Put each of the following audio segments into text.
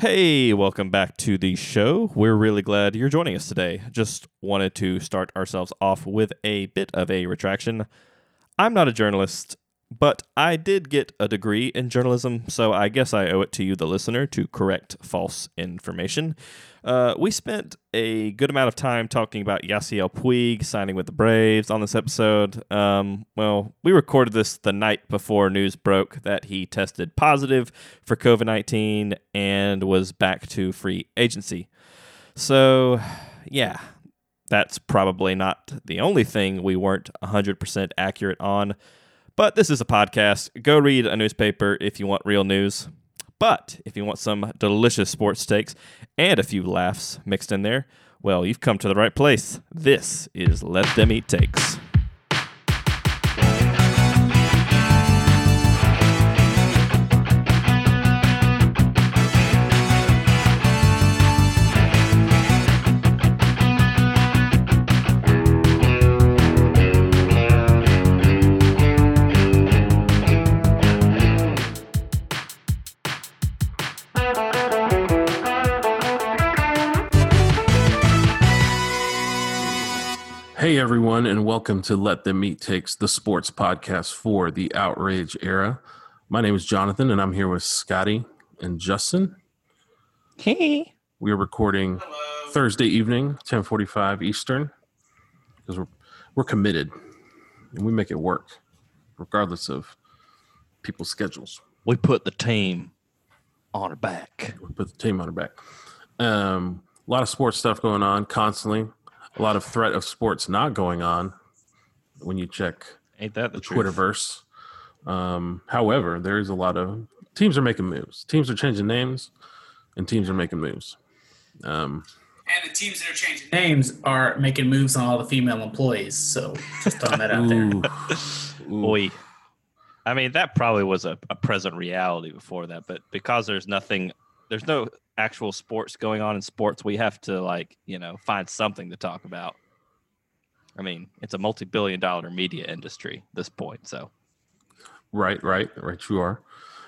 Hey, welcome back to the show. We're really glad you're joining us today. Just wanted to start ourselves off with a bit of a retraction. I'm not a journalist, but I did get a degree in journalism, so I guess I owe it to you, the listener, to correct false information. Uh, we spent a good amount of time talking about Yasiel Puig signing with the Braves on this episode. Um, well, we recorded this the night before news broke that he tested positive for COVID 19 and was back to free agency. So, yeah, that's probably not the only thing we weren't 100% accurate on. But this is a podcast. Go read a newspaper if you want real news. But if you want some delicious sports takes and a few laughs mixed in there, well, you've come to the right place. This is Let Them Eat Takes. Hey everyone, and welcome to Let Them Eat Takes, the sports podcast for the outrage era. My name is Jonathan, and I'm here with Scotty and Justin. Hey. We are recording Thursday evening, 10:45 Eastern, because we're we're committed and we make it work, regardless of people's schedules. We put the team on our back. We put the team on our back. Um, a lot of sports stuff going on constantly. A lot of threat of sports not going on when you check Ain't that the, the? Twitterverse. Um, however, there is a lot of teams are making moves. Teams are changing names, and teams are making moves. Um, And the teams that are changing names are making moves on all the female employees. So just throwing that out there. ooh, ooh. Boy. I mean, that probably was a, a present reality before that, but because there's nothing, there's no actual sports going on in sports, we have to, like, you know, find something to talk about. I mean, it's a multi billion dollar media industry at this point. So, Right, right, right. You are.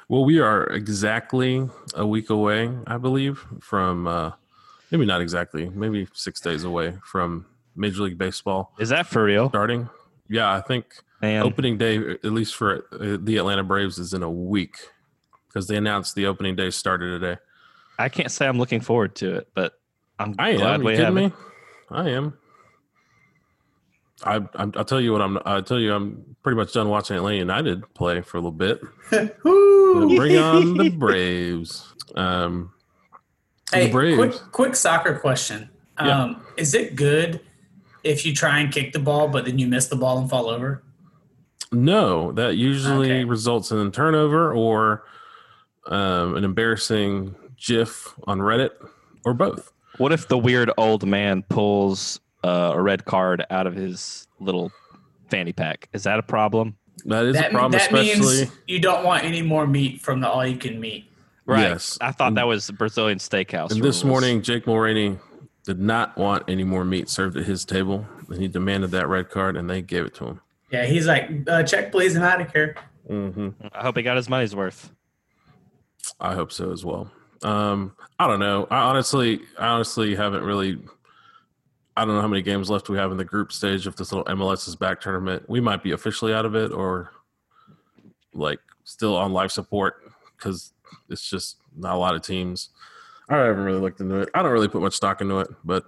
Well, we are exactly a week away, I believe, from uh, maybe not exactly, maybe six days away from Major League Baseball is that for real? starting. Yeah, I think Man, opening day, at least for uh, the Atlanta Braves, is in a week because they announced the opening day started today. I can't say I'm looking forward to it, but I'm I glad am. we You kidding have me? it. I am. I, I'm, I'll tell you what I'm. I tell you, I'm pretty much done watching Atlanta United play for a little bit. Bring on the Braves. Um, Hey, the Braves. quick, quick soccer question. Yeah. Um, Is it good if you try and kick the ball, but then you miss the ball and fall over? No, that usually Okay. results in a turnover or um, an embarrassing GIF on Reddit or both. What if the weird old man pulls uh, a red card out of his little fanny pack? Is that a problem? That is that a problem, that especially. means you don't want any more meat from the all you can meat. Right. Yes. I thought that was the Brazilian steakhouse. And this morning, Jake Mulraney did not want any more meat served at his table, and he demanded that red card, and they gave it to him. Yeah, he's like, uh, check please, I'm out of here. hmm I hope he got his money's worth. I hope so as well. Um, I don't know. I honestly, I honestly haven't really. I don't know how many games left we have in the group stage of this little MLS is back tournament. We might be officially out of it, or like still on life support because it's just not a lot of teams. I haven't really looked into it. I don't really put much stock into it, but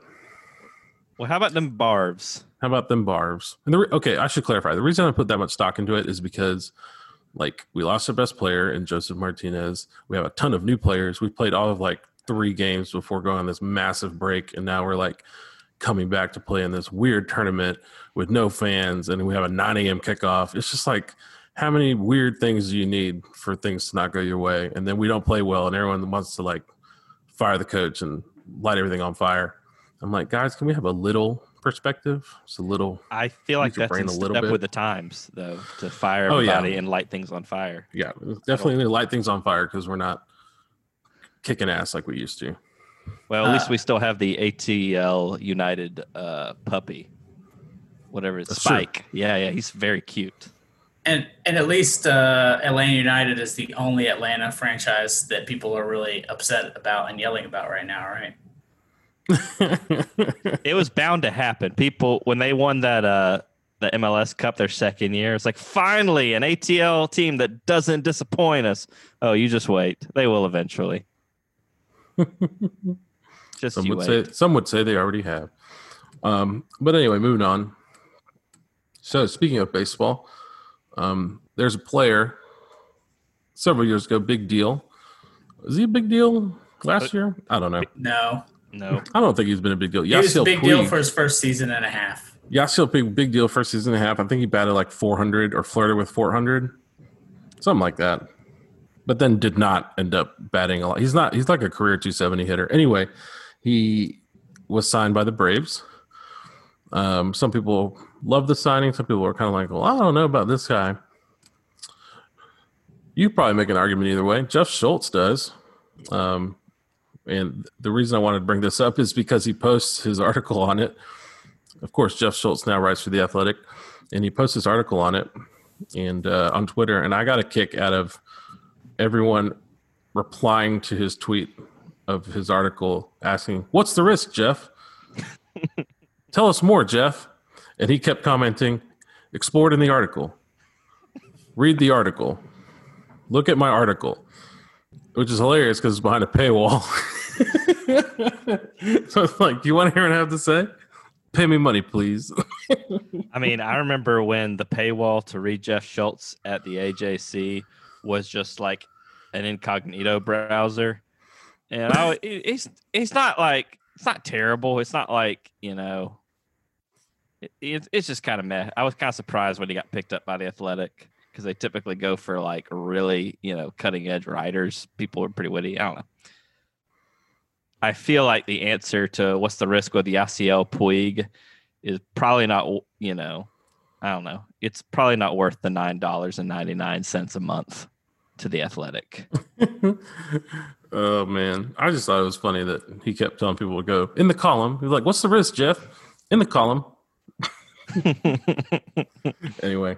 Well, how about them barbs? How about them barbs? And the re- okay, I should clarify. The reason I put that much stock into it is because, like, we lost our best player in Josef Martinez. We have a ton of new players. We played all of like three games before going on this massive break, and now we're like coming back to play in this weird tournament with no fans, and we have a 9 a.m. kickoff. It's just like, how many weird things do you need for things to not go your way? And then we don't play well, and everyone wants to like fire the coach and light everything on fire. I'm like, guys, can we have a little perspective? It's a little. I feel like that's in a little step bit. with the times, though, to fire Oh, yeah. everybody and light things on fire. Yeah, definitely need to light things on fire because we're not kicking ass like we used to. Well, at least Uh, we still have the ATL United uh, puppy, whatever it's That's true. Spike. Yeah, yeah, he's very cute. And and at least uh, Atlanta United is the only Atlanta franchise that people are really upset about and yelling about right now, right? it was bound to happen. People when they won that uh the MLS Cup their second year, it's like finally an ATL team that doesn't disappoint us. Oh, you just wait. They will eventually. just some you would wait. say some would say they already have. Um, but anyway, moving on. So speaking of baseball, um, there's a player several years ago, big deal. Was he a big deal last year? I don't know. No, no. I don't think he's been a big deal. he was a Yasiel big deal for his first season and a half. Yasiel big big deal first season and a half. I think he batted like 400 or flirted with 400, something like that. But then did not end up batting a lot. He's not. He's like a career 270 hitter. Anyway, he was signed by the Braves. Um, some people love the signing. Some people are kind of like, well, I don't know about this guy. You probably make an argument either way. Jeff Schultz does. Um, and the reason I wanted to bring this up is because he posts his article on it of course, Jeff Schultz now writes for the Athletic, and he posts his article on it and uh, on Twitter. And I got a kick out of everyone replying to his tweet of his article, asking, "What's the risk, Jeff? Tell us more, Jeff." And he kept commenting, "Explore it in the article. Read the article. Look at my article." Which is hilarious because it's behind a paywall. so it's like, do you want to hear what I have to say? Pay me money, please. I mean, I remember when the paywall to read Jeff Schultz at the AJC was just like an incognito browser, and I, it's it's not like it's not terrible. It's not like you know, it, it's it's just kind of meh. I was kind of surprised when he got picked up by the Athletic because they typically go for like really you know cutting edge writers. People are pretty witty. I don't know. I feel like the answer to what's the risk with the Yasiel Puig is probably not you know i don't know it's probably not worth the nine dollars and 99 cents a month to the athletic oh man, I just thought it was funny that he kept telling people to go in the column. He was like, "What's the risk, Jeff?" In the column. Anyway,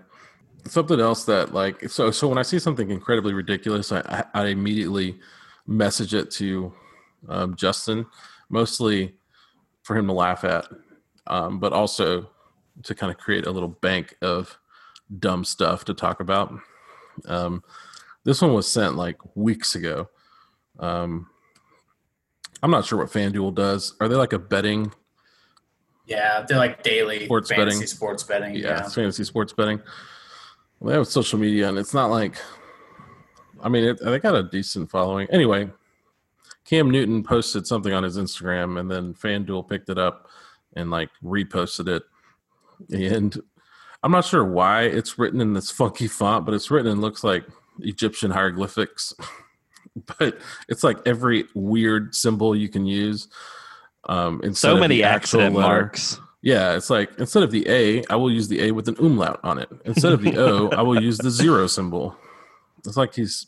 something else that like so so when I see something incredibly ridiculous, I I, immediately message it to um, Justin, mostly for him to laugh at, um, but also to kind of create a little bank of dumb stuff to talk about. Um, this one was sent like weeks ago. Um, I'm not sure what FanDuel does. Are they like a betting? Yeah, they're like daily Sports fantasy betting. sports betting. Yeah, Yeah. fantasy sports betting. They have social media, and it's not like. I mean, it, they got a decent following. Anyway, Cam Newton posted something on his Instagram, and then FanDuel picked it up and like reposted it. And I'm not sure why it's written in this funky font, but it's written and looks like Egyptian hieroglyphics. but it's like every weird symbol you can use. Um, so many actual accident letter. marks Yeah, it's like instead of the A, I will use the A with an umlaut on it. Instead of the O, I will use the zero symbol. It's like he's,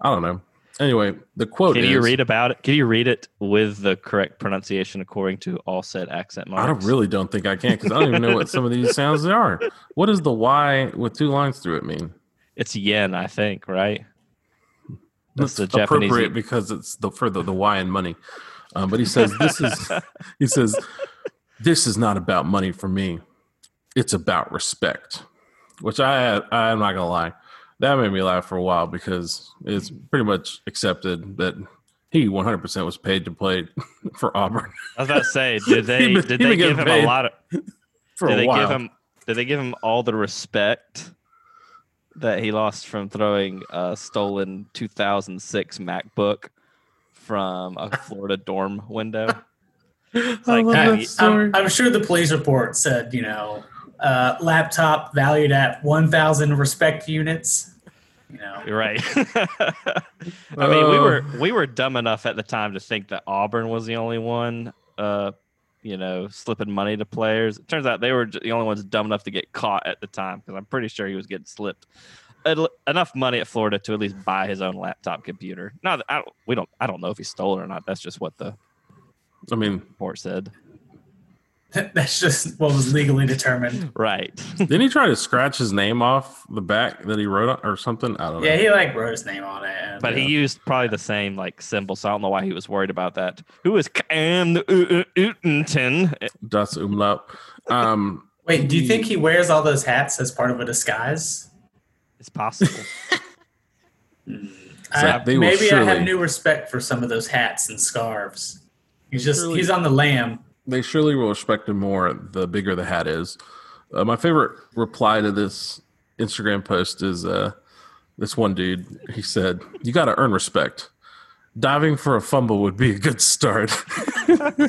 I don't know. Anyway, the quote can is, you read about it can you read it with the correct pronunciation according to all said accent marks I don't really don't think I can because I don't even know what some of these sounds are. What does the Y with two lines through it mean? it's yen i think right that's That's the japanese appropriate because it's the for the, the Y in money. Um, but he says this is he says this is not about money for me. It's about respect, which I I'm not gonna lie, that made me laugh for a while because it's pretty much accepted that he 100 percent was paid to play for Auburn i was about to say did they been- did he they give him a lot of for did a they while. give him did they give him all the respect that he lost from throwing a stolen 2006 macbook from a florida dorm window like love that that I'm. I'm sure the police report said, you know, uh, laptop valued at 1,000 respect units. You know, You're right. I mean, we Uh, were we were dumb enough at the time to think that Auburn was the only one, uh, you know, slipping money to players. It turns out they were the only ones dumb enough to get caught at the time because I'm pretty sure he was getting slipped enough money at Florida to at least buy his own laptop computer. Not, I don't, we don't, I don't know if he stole it or not. That's just what the I mean, report said. That's just what was legally determined. Right. Didn't he try to scratch his name off the back that he wrote on, or something? I don't know. Yeah, he like wrote his name on it. and- But he used probably the same like symbol, so I don't know why he was worried about that. Who is Cam Newton? Das umlaut. Um, Wait, do you think he wears all those hats as part of a disguise? It's possible. I- they will maybe I have new respect for some of those hats and scarves. He's just Surely- he's on the lam. they surely will respect him more the bigger the hat is. Uh, my favorite reply to this Instagram post is uh, this one dude. He said, "You got to earn respect. Diving for a fumble would be a good start."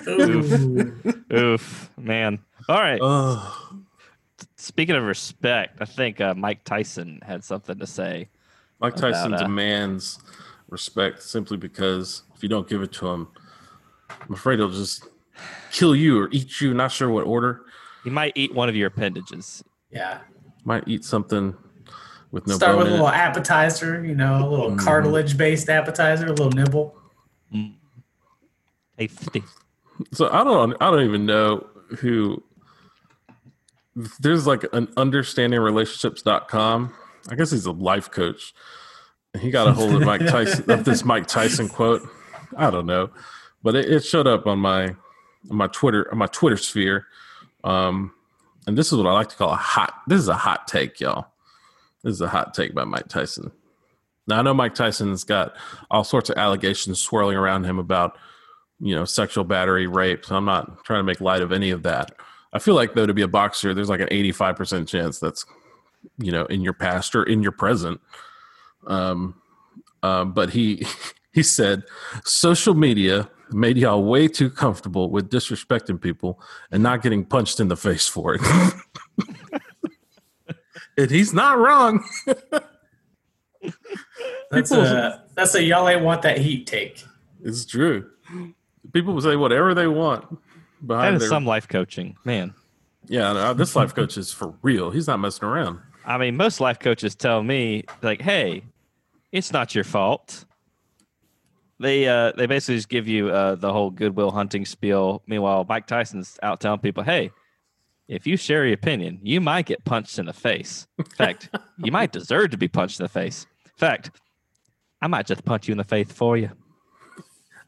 Ooh. Oof, man. All right. Ugh. Speaking of respect, I think uh, Mike Tyson had something to say. Mike Tyson About, uh, demands respect simply because if you don't give it to him, I'm afraid he'll just kill you or eat you. Not sure what order. He might eat one of your appendages. yeah. Might eat something with no Start bone with a little it. appetizer, you know, a little Mhm. cartilage based appetizer, a little nibble. Tasty. So I don't I don't even know who there's like an understandingrelationships.com. I guess he's a life coach. He got a hold of Mike Tyson of this Mike Tyson quote. I don't know. But it, it showed up on my on my Twitter on my Twitter sphere. Um and this is what I like to call a hot this is a hot take, y'all. This is a hot take by Mike Tyson. Now I know Mike Tyson's got all sorts of allegations swirling around him about you know, sexual battery, rape. So I'm not trying to make light of any of that. I feel like though to be a boxer, there's like an 85% chance that's, you know, in your past or in your present. Um, um, but he he said social media made y'all way too comfortable with disrespecting people and not getting punched in the face for it. and he's not wrong. That's People- a that's a y'all ain't want that heat take. It's true. People will say whatever they want That behind is their some life coaching, man. Yeah, this life coach is for real. He's not messing around. I mean, most life coaches tell me like, "Hey, it's not your fault." They uh, they basically just give you uh, the whole goodwill hunting spiel. Meanwhile, Mike Tyson's out telling people, "Hey, if you share your opinion, you might get punched in the face. In fact, you might deserve to be punched in the face. In fact, I might just punch you in the face for you."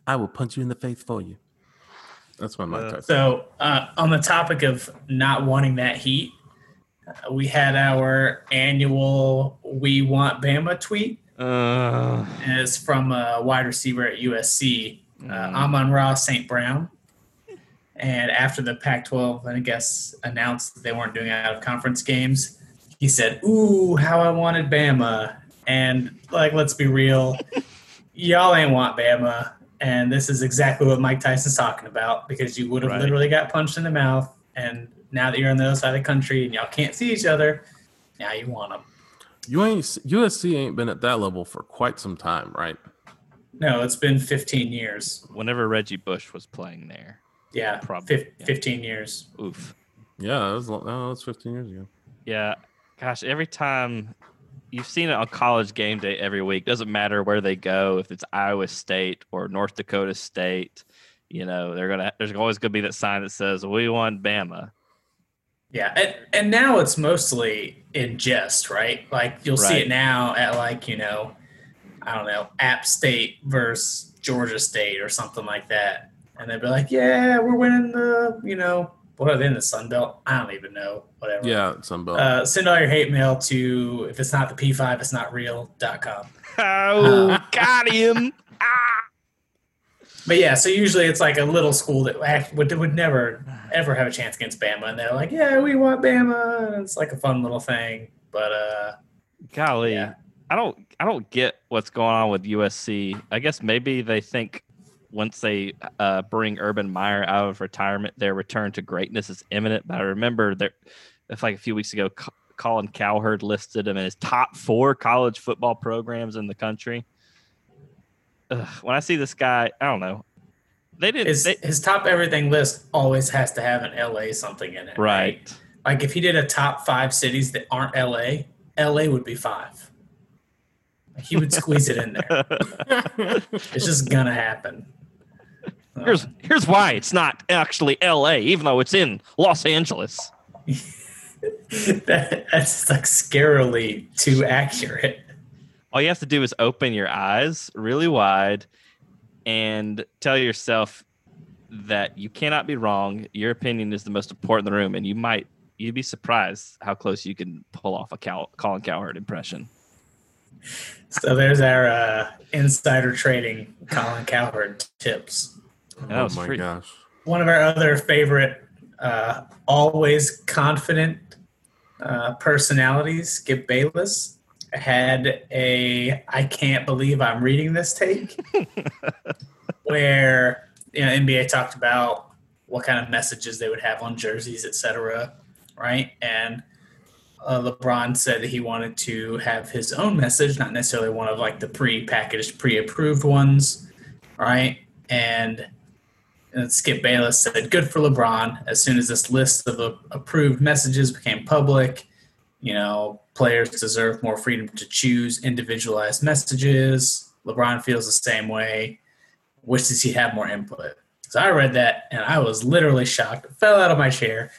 I will punch you in the face for you. That's my Mike Tyson. So, uh, on the topic of not wanting that heat, uh, we had our annual "We Want Bama" tweet. Uh, And it's from a wide receiver at USC, uh, Mm. Amon-Ra St. Brown. And after the Pac 12, I guess, announced that they weren't doing out of conference games, he said, Ooh, how I wanted Bama. And, like, let's be real, y'all ain't want Bama. And this is exactly what Mike Tyson's talking about because you would have Right. literally got punched in the mouth. And now that you're on the other side of the country and y'all can't see each other, now you want them. You ain't USC ain't been at that level for quite some time, right? No, it's been 15 years. whenever Reggie Bush was playing there, Yeah, Probably, fif- yeah. 15 years. oof. Yeah, that was, lo- oh, that was 15 years ago. Yeah, gosh, every time you've seen it on college game day every week, doesn't matter where they go, if it's Iowa State or North Dakota State, you know, they're gonna there's always gonna be that sign that says we want Bama. Yeah, and, and now it's mostly in jest, right? Like you'll see it now at like you know, I don't know, App State versus Georgia State or something like that, and they'd be like, "Yeah, we're winning the you know what are they in the Sun Belt? I don't even know, whatever." Yeah, Sunbelt. Uh, send all your hate mail to if it's not the P5, it's not real.com. Oh, got him. But yeah, so usually it's like a little school that act- would, would never ever have a chance against Bama, and they're like, "Yeah, we want Bama." And it's like a fun little thing, but uh, Golly. Yeah. I don't I don't get what's going on with USC. I guess maybe they think once they uh, bring Urban Meyer out of retirement, their return to greatness is imminent. But I remember there, it's like a few weeks ago, Colin Cowherd listed him in his top four college football programs in the country. Ugh, when I see this guy, I don't know. They didn't. his they- his top everything list always has to have an LA something in it. right. Like if he did a top five cities that aren't LA, LA would be five. He would squeeze it in there. It's just gonna happen. Here's here's why it's not actually L.A., even though it's in Los Angeles. that, that's like scarily too accurate. All you have to do is open your eyes really wide and tell yourself that you cannot be wrong. Your opinion is the most important in the room, and you might you'd be surprised how close you can pull off a Cal- Colin Cowherd impression. So there's our uh, insider trading Colin Cowherd tips. Oh my free. gosh. One of our other favorite, uh, always confident uh, personalities, Skip Bayless, had a I can't believe I'm reading this take where you know NBA talked about what kind of messages they would have on jerseys, etc. Right, and uh, LeBron said that he wanted to have his own message, not necessarily one of like the pre-packaged, pre-approved ones, right? And, and Skip Bayless said, "Good for LeBron." As soon as this list of uh, approved messages became public, you know, players deserve more freedom to choose individualized messages. LeBron feels the same way. Wishes he had more input. So I read that and I was literally shocked. Fell out of my chair.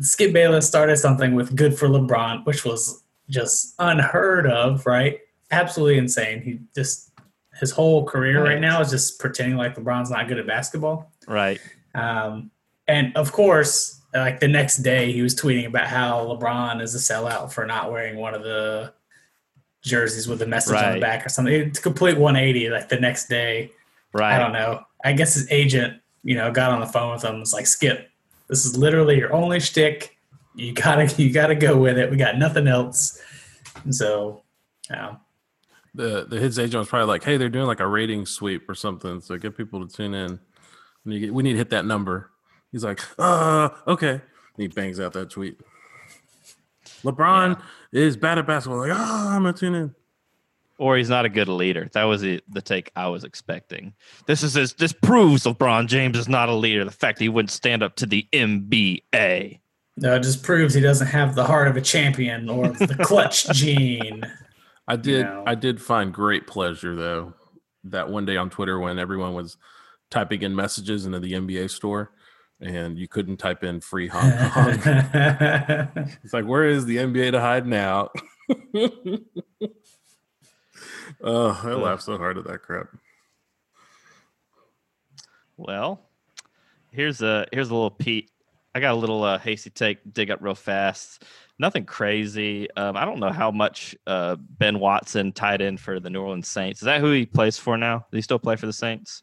Skip Bayless started something with "Good for LeBron," which was just unheard of, right? Absolutely insane. He just his whole career right, Right. now is just pretending like LeBron's not good at basketball. Right. Um, and of course, like the next day, he was tweeting about how LeBron is a sellout for not wearing one of the jerseys with a message on the back or something. It's a complete 180. Like the next day, Right. I don't know. I guess his agent, you know, got on the phone with him. and Was like, Skip, this is literally your only shtick. You gotta, you gotta go with it. We got nothing else. And so, yeah. The the his agent was probably like, hey, they're doing like a rating sweep or something, so get people to tune in. And you get, we need to hit that number. He's like, uh, okay. And he bangs out that tweet. LeBron is bad at basketball. Like, ah, I'm gonna tune in. Or he's not a good leader. That was the, the take I was expecting. This is his, this proves LeBron James is not a leader. The fact that he wouldn't stand up to the NBA. no, it just proves he doesn't have the heart of a champion or the clutch gene. I did know. I did find great pleasure though that one day on Twitter when everyone was typing in messages into the NBA store and you couldn't type in free Hong Kong. it's like where is the NBA to hide now? oh, I laughed so hard at that crap. Well, here's a here's a little Pete. I got a little uh, hasty take. Dig up real fast. Nothing crazy. Um, I don't know how much uh, Ben Watson tied in for the New Orleans Saints. Is that who he plays for now? Does he still play for the Saints?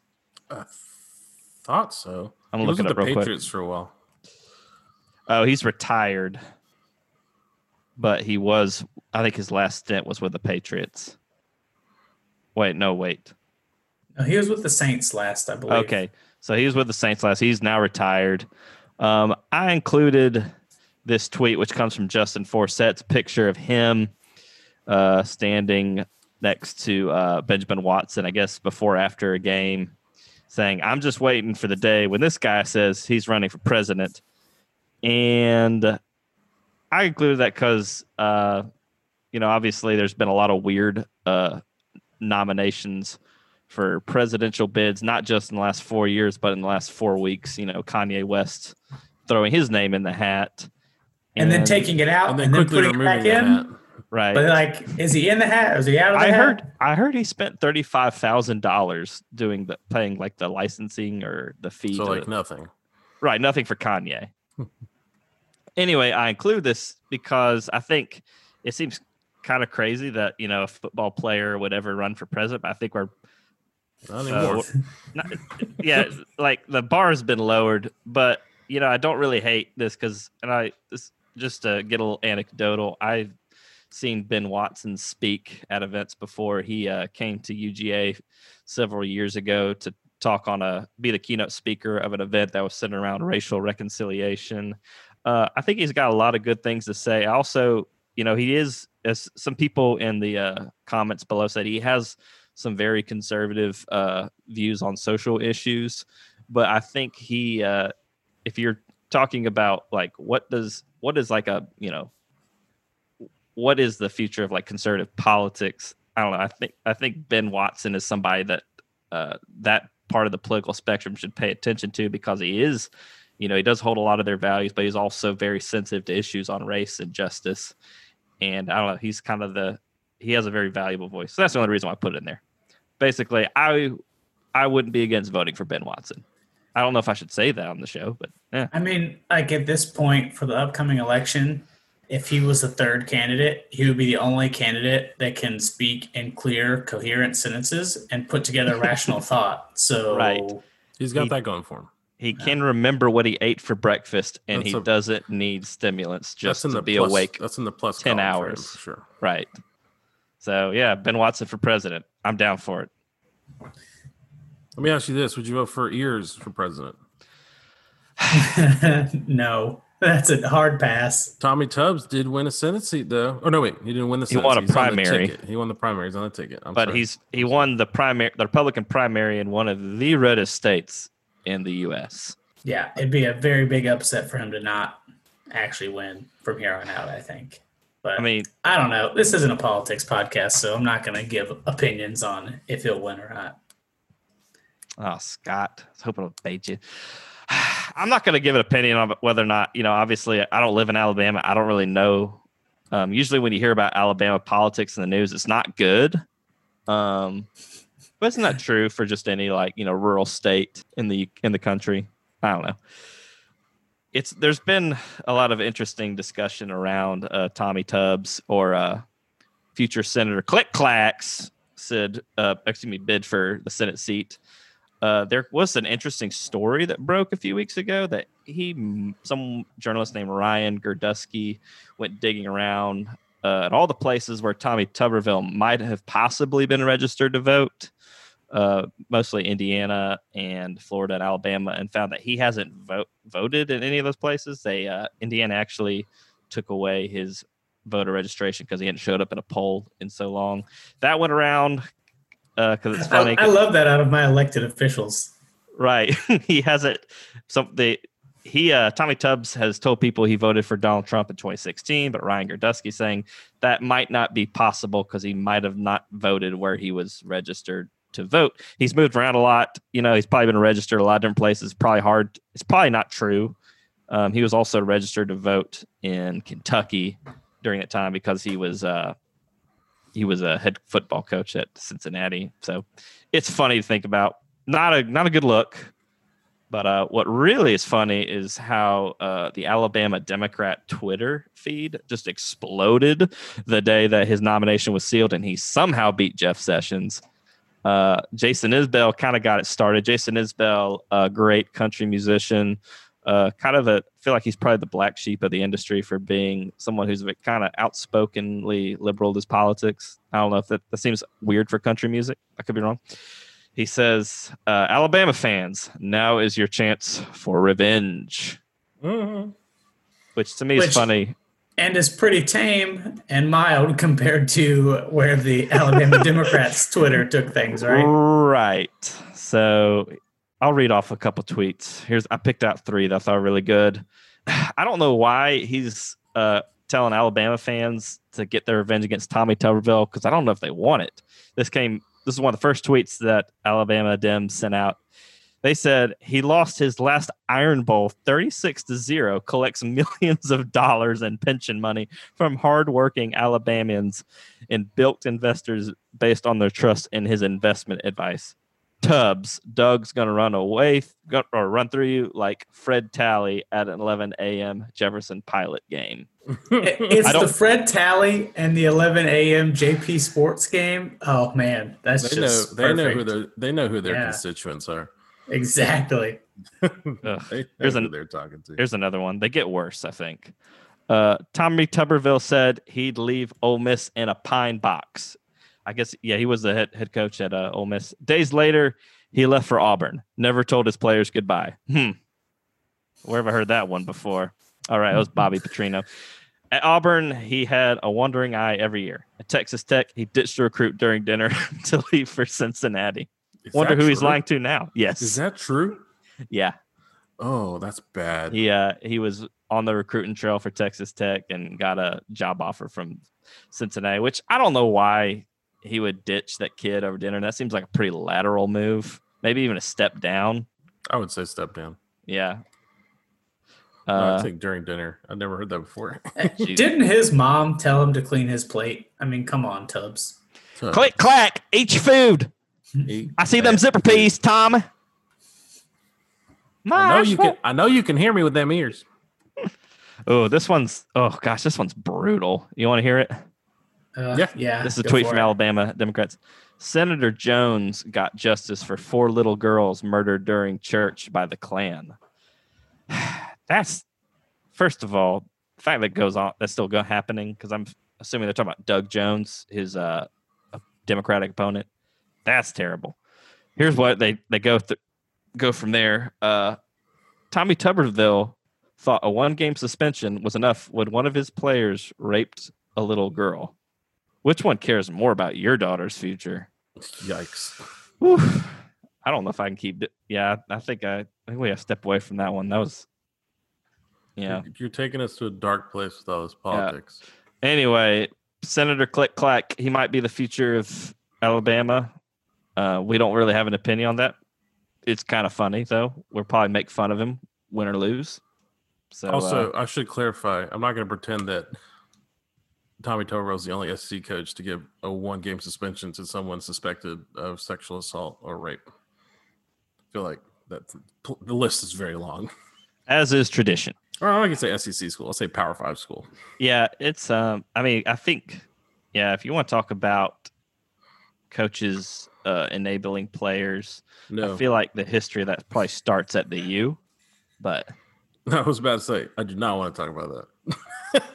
Thought so. I'm he was looking with up the real quick. Patriots for a while. Oh, he's retired, but he was. I think his last stint was with the Patriots. Wait, no, wait. No, he was with the Saints last, I believe. Okay, so he was with the Saints last. He's now retired. Um, I included this tweet, which comes from Justin Forsett's picture of him uh, standing next to uh, Benjamin Watson. I guess before after a game, saying, "I'm just waiting for the day when this guy says he's running for president." And I included that because, uh, you know, obviously there's been a lot of weird uh, nominations for presidential bids, not just in the last four years, but in the last four weeks. You know, Kanye West throwing his name in the hat, And, then taking it out And and then then, quickly putting it back removing in. That. right. But like, is he in the hat? Is he out of the I hat? heard, I heard he spent thirty five thousand dollars doing the paying like the licensing or the fee. So to- like nothing. Right, nothing for Kanye. anyway, I include this because I think it seems kind of crazy that you know a football player would ever run for president. But I think we're Not uh, not, yeah, like the bar has been lowered, but you know I don't really hate this because and I this, just to get a little anecdotal, I've seen Ben Watson speak at events before. He uh, came to UGA several years ago to talk on a be the keynote speaker of an event that was centered around racial reconciliation. Uh, I think he's got a lot of good things to say. Also, you know, he is as some people in the uh, comments below said he has some very conservative uh, views on social issues, but I think he, uh, if you're talking about like what does what is like a you know what is the future of like conservative politics? I don't know. I think I think Ben Watson is somebody that uh, that part of the political spectrum should pay attention to because he is, you know, he does hold a lot of their values, but he's also very sensitive to issues on race and justice. And I don't know, he's kind of the he has a very valuable voice. So that's the only reason why I put it in there. Basically, I I wouldn't be against voting for Ben Watson. I don't know if I should say that on the show, but yeah. I mean, like at this point for the upcoming election, if he was the third candidate, he would be the only candidate that can speak in clear, coherent sentences and put together rational thought. So Right. He's got He- that going for him. He can remember what he ate for breakfast, and That's he a- doesn't need stimulants just to be plus, awake. That's in the plus 10 column for him, hours. for sure. Right. So yeah, Ben Watson for president. I'm down for it. Let me ask you this: Would you vote for ears for president? no, that's a hard pass. Tommy Tubbs did win a Senate seat, though. Oh no, wait, he didn't win the. Senate he won a seat. He's the primary. He won the primary. He's on the ticket. I'm but sorry. he's he won the primary, the Republican primary in one of the reddest states in the U.S. Yeah, it'd be a very big upset for him to not actually win from here on out. I think. But I mean, I don't know. This isn't a politics podcast, so I'm not going to give opinions on if he'll win or not. oh Scott, I was hoping to bait you. I'm not going to give an opinion on whether or not you know. Obviously, I don't live in Alabama. I don't really know. Um, usually, when you hear about Alabama politics in the news, it's not good. Um, but isn't that true for just any like you know rural state in the in the country? I don't know. It's there's been a lot of interesting discussion around uh, Tommy Tubbs or uh, future Senator Click Clacks said, uh, excuse me, bid for the Senate seat. Uh, there was an interesting story that broke a few weeks ago that he, some journalist named Ryan Gerdusky, went digging around uh, at all the places where Tommy Tuberville might have possibly been registered to vote, uh, mostly Indiana and Florida and Alabama, and found that he hasn't vote, voted in any of those places. They uh, Indiana actually took away his voter registration because he hadn't showed up in a poll in so long. That went around because it's funny. I, I love that out of my elected officials. Right. he hasn't some they he uh Tommy Tubbs has told people he voted for Donald Trump in 2016, but Ryan Gerdusky saying that might not be possible because he might have not voted where he was registered to vote. He's moved around a lot. You know, he's probably been registered a lot of different places. Probably hard. It's probably not true. Um, he was also registered to vote in Kentucky during that time because he was uh he was a head football coach at Cincinnati. So it's funny to think about. Not a not a good look. But uh, what really is funny is how uh, the Alabama Democrat Twitter feed just exploded the day that his nomination was sealed, and he somehow beat Jeff Sessions. Uh, Jason Isbell kind of got it started. Jason Isbell, a great country musician, uh, kind of a feel like he's probably the black sheep of the industry for being someone who's kind of outspokenly liberal to his politics. I don't know if that, that seems weird for country music. I could be wrong. He says, uh, Alabama fans, now is your chance for revenge, Mhm. which to me Which- is funny. And is pretty tame and mild compared to where the Alabama Democrats Twitter took things, right? Right. So I'll read off a couple tweets. Here's I picked out three that I thought really good. I don't know why he's uh, telling Alabama fans to get their revenge against Tommy Tuberville because I don't know if they want it. This came. This is one of the first tweets that Alabama Dems sent out. They said he lost his last Iron Bowl 36 to 0, collects millions of dollars in pension money from hardworking Alabamians and bilked investors based on their trust in his investment advice. Tubbs, Doug's gonna run away go- or run through you like Fred Talley at an 11 a.m. Jefferson Pilot game. It's the Fred Talley and the 11 a.m. JP Sports game. Oh man, that's They know. just They know who their. They know who their Yeah. constituents are. exactly. Ugh. They know Here's who an- they're talking to. Here's another one. They get worse, I think. Uh, Tommy Tuberville said he'd leave Ole Miss in a pine box. I guess, yeah, he was the head, head coach at uh, Ole Miss. Days later, he left for Auburn. Never told his players goodbye. Hmm. Where have I heard that one before? All right, it was Bobby Petrino. At Auburn, he had a wandering eye every year. At Texas Tech, he ditched a recruit during dinner to leave for Cincinnati. Is Wonder who he's lying to now. Yes. Is that true? yeah. Oh, that's bad. He uh he was on the recruiting trail for Texas Tech and got a job offer from Cincinnati, which I don't know why he would ditch that kid over dinner. And That seems like a pretty lateral move. maybe even a step down. I would say step down. Yeah. No, Uh, I think during dinner. I've never heard that before. Didn't his mom tell him to clean his plate? I mean, come on, Tubbs. click clack, eat your food. Eat I see them zipper food. peas, Tommy. I know you can. I know you can hear me with them ears. Oh, this one's oh gosh, this one's brutal. You want to hear it? Uh, Yeah. yeah. This is a tweet from it. Alabama Democrats. Senator Jones got justice for four little girls murdered during church by the Klan. That's first of all, the fact that goes on that's still go happening because I'm assuming they're talking about Doug Jones, his uh Democratic opponent. That's terrible. Here's what they they go th- go from there. Uh, Tommy Tuberville thought a one game suspension was enough when one of his players raped a little girl. Which one cares more about your daughter's future? Yikes! Whew. I don't know if I can keep it. Yeah, I think I, I think we have to step away from that one. That was, yeah. You're, you're taking us to a dark place with all this politics. Anyway, Senator Click Clack, he might be the future of Alabama. Uh, we don't really have an opinion on that. It's kind of funny though. We'll probably make fun of him, win or lose. So also, uh, I should clarify. I'm not going to pretend that Tommy Toro is the only SC coach to give a one-game suspension to someone suspected of sexual assault or rape. I feel like that the list is very long. as is tradition. Or I can say SEC school. I'll say Power Five school. Yeah, it's um I mean, I think yeah, if you want to talk about coaches uh enabling players, No, I feel like the history of that probably starts at the U, but I was about to say I do not want to talk about that.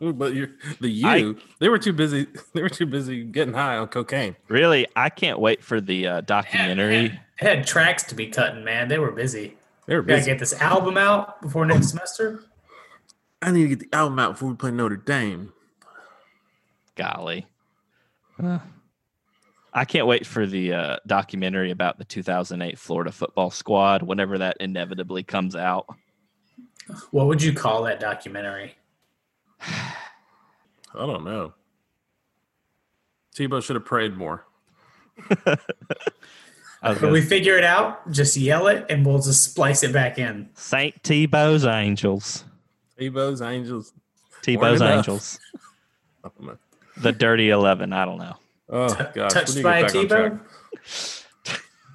but you're the you. I- they were too busy. They were too busy getting high on cocaine. really I can't wait for the uh, Had, documentary. had, had tracks to be cutting, man. They were busy. They were Gotta get this album out before next semester. I need to get the album out before we play Notre Dame. Golly. Uh, I can't wait for the uh, documentary about the 2008 Florida football squad whenever that inevitably comes out. What would you call that documentary? I don't know. Tebow should have prayed more. I When we figure it out, just yell it and we'll just splice it back in. Saint Tebow's Angels. Tebow's Angels. Tebow's. Angels. I don't know. The Dirty 11. I don't know. Oh gosh, Touched by a get back on track.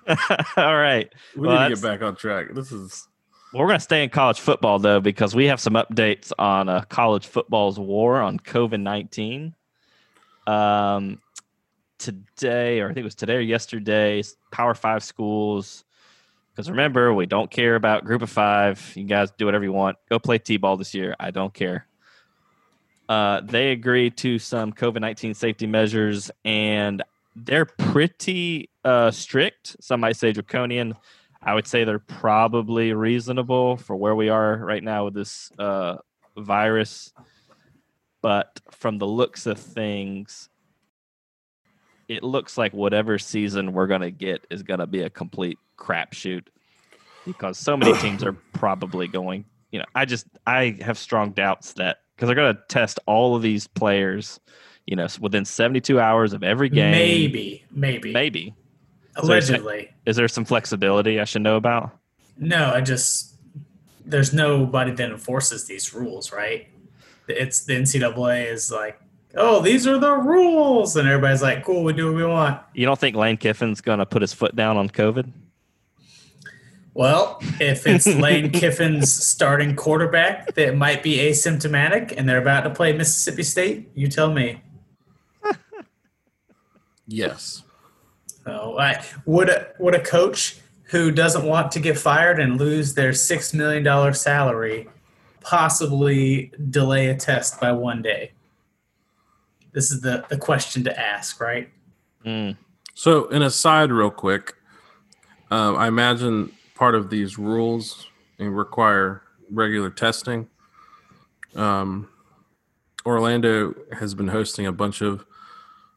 Tebow? All right. We Well, need to get back on track. This is Well, we're going to stay in college football, though, because we have some updates on uh, college football's war on COVID 19. Um, today, or I think it was today or yesterday, Power Five schools. Because remember, we don't care about Group of Five. You guys do whatever you want. Go play T ball this year. I don't care. Uh, they agreed to some COVID 19 safety measures, and they're pretty uh, strict. Some might say draconian. I would say they're probably reasonable for where we are right now with this uh, virus. But from the looks of things, it looks like whatever season we're going to get is going to be a complete crapshoot because so many teams are probably going. You know, I just I have strong doubts that because they're going to test all of these players, you know, within 72 hours of every game. Maybe, maybe, maybe. Allegedly. Is there some flexibility I should know about? No, I just there's nobody that enforces these rules, right? It's the NCAA is like, oh, these are the rules, and everybody's like, cool, we do what we want. You don't think Lane Kiffin's going to put his foot down on COVID? Well, if it's Lane Kiffin's starting quarterback that might be asymptomatic and they're about to play Mississippi State, you tell me. yes. Oh, I, would a would a coach who doesn't want to get fired and lose their six million dollar salary possibly delay a test by one day? This is the, the question to ask, right? Mm. So, an aside, real quick, um, I imagine part of these rules require regular testing. Um, Orlando has been hosting a bunch of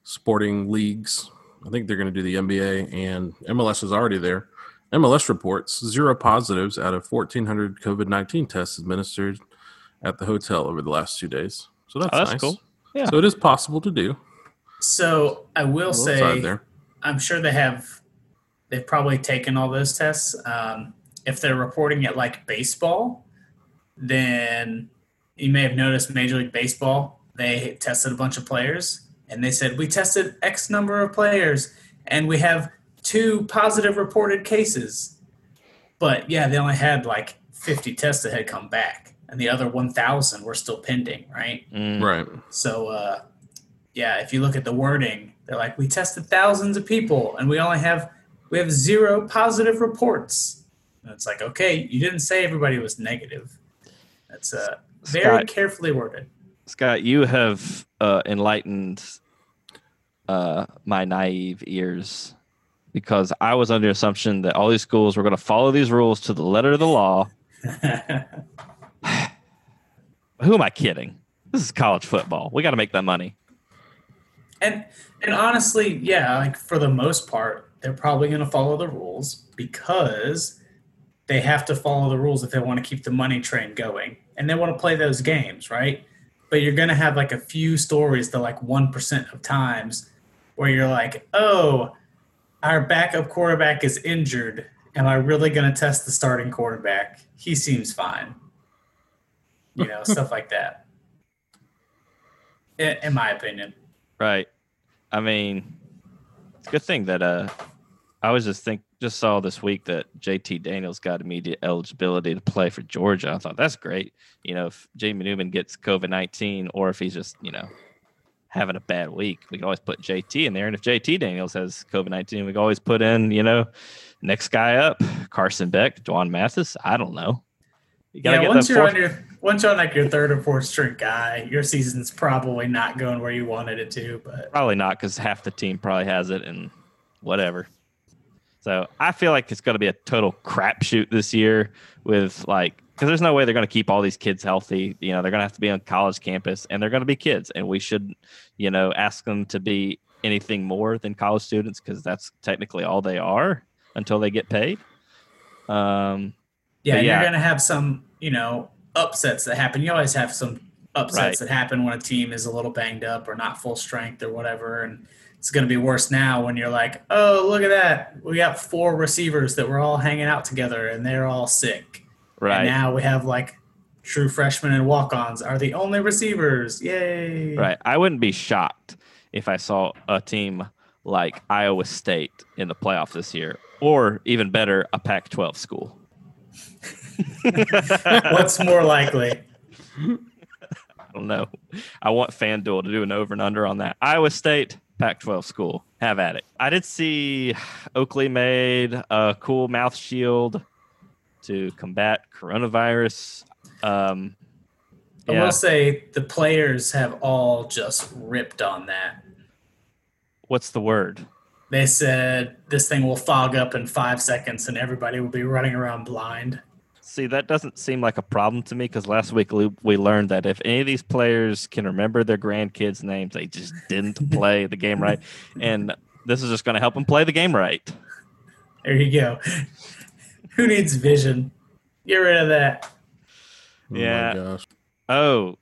sporting leagues. I think they're going to do the NBA, and MLS is already there. MLS reports zero positives out of 1,400 COVID 19 tests administered at the hotel over the last two days. So that's, Oh, that's nice. cool. Yeah. So it is possible to do. So I will say there. I'm sure they have they've probably taken all those tests. Um, if they're reporting it like baseball, then you may have noticed Major League Baseball, they tested a bunch of players and they said, We tested X number of players and we have two positive reported cases. But yeah, they only had like 50 tests that had come back and the other 1,000 were still pending, right? Mm. Right. So, uh, yeah, if you look at the wording, they're like, we tested thousands of people and we only have we have zero positive reports. And it's like, okay, you didn't say everybody was negative. That's uh, very Scott, carefully worded. Scott, you have uh, enlightened uh, my naive ears because I was under the assumption that all these schools were going to follow these rules to the letter of the law. Who am I kidding? This is college football. We got to make that money. and and honestly, yeah, like for the most part, they're probably going to follow the rules because they have to follow the rules if they want to keep the money train going and they want to play those games, right? But you're going to have like a few stories that like 1% of times where you're like, "Oh, our backup quarterback is injured. Am I really going to test the starting quarterback? He seems fine." You know, stuff like that. In, in my opinion. Right. I mean, it's a good thing that uh, I was just think just saw this week that JT Daniels got immediate eligibility to play for Georgia. I thought that's great. You know, if Jamie Newman gets COVID nineteen, or if he's just you know having a bad week, we can always put JT in there. And if JT Daniels has COVID nineteen, we can always put in you know next guy up, Carson Beck, Dwan Mathis. I don't know. You yeah, get once you're fourth- on your once you're on like your third or fourth string guy, your season's probably not going where you wanted it to. But Probably not because half the team probably has it and whatever. So I feel like it's going to be a total crapshoot this year with like, because there's no way they're going to keep all these kids healthy. You know, they're going to have to be on college campus and they're going to be kids. And we should, you know, ask them to be anything more than college students because that's technically all they are until they get paid. Um, yeah, But you're going to have some, you know, upsets that happen. You always have some upsets Right. that happen when a team is a little banged up or not full strength or whatever. And it's going to be worse now when you're like, oh, look at that. We got four receivers that were all hanging out together and they're all sick. And right. now we have like true freshmen and walk ons are the only receivers. Yay. Right. I wouldn't be shocked if I saw a team like Iowa State in the playoff this year, or even better, a Pac 12 school. What's more likely? I don't know. I want FanDuel to do an over and under on that. Iowa State, Pac 12 school. Have at it. I did see Oakley made a cool mouth shield to combat coronavirus. Um, I yeah. will say the players have all just ripped on that. What's the word? They said this thing will fog up in five seconds and everybody will be running around blind. See, that doesn't seem like a problem to me because last week we we learned that if any of these players can remember their grandkids' names, they just didn't play the game right. And this is just going to help them play the game right. There you go. Who needs vision? Get rid of that. Oh Yeah. my gosh. Oh,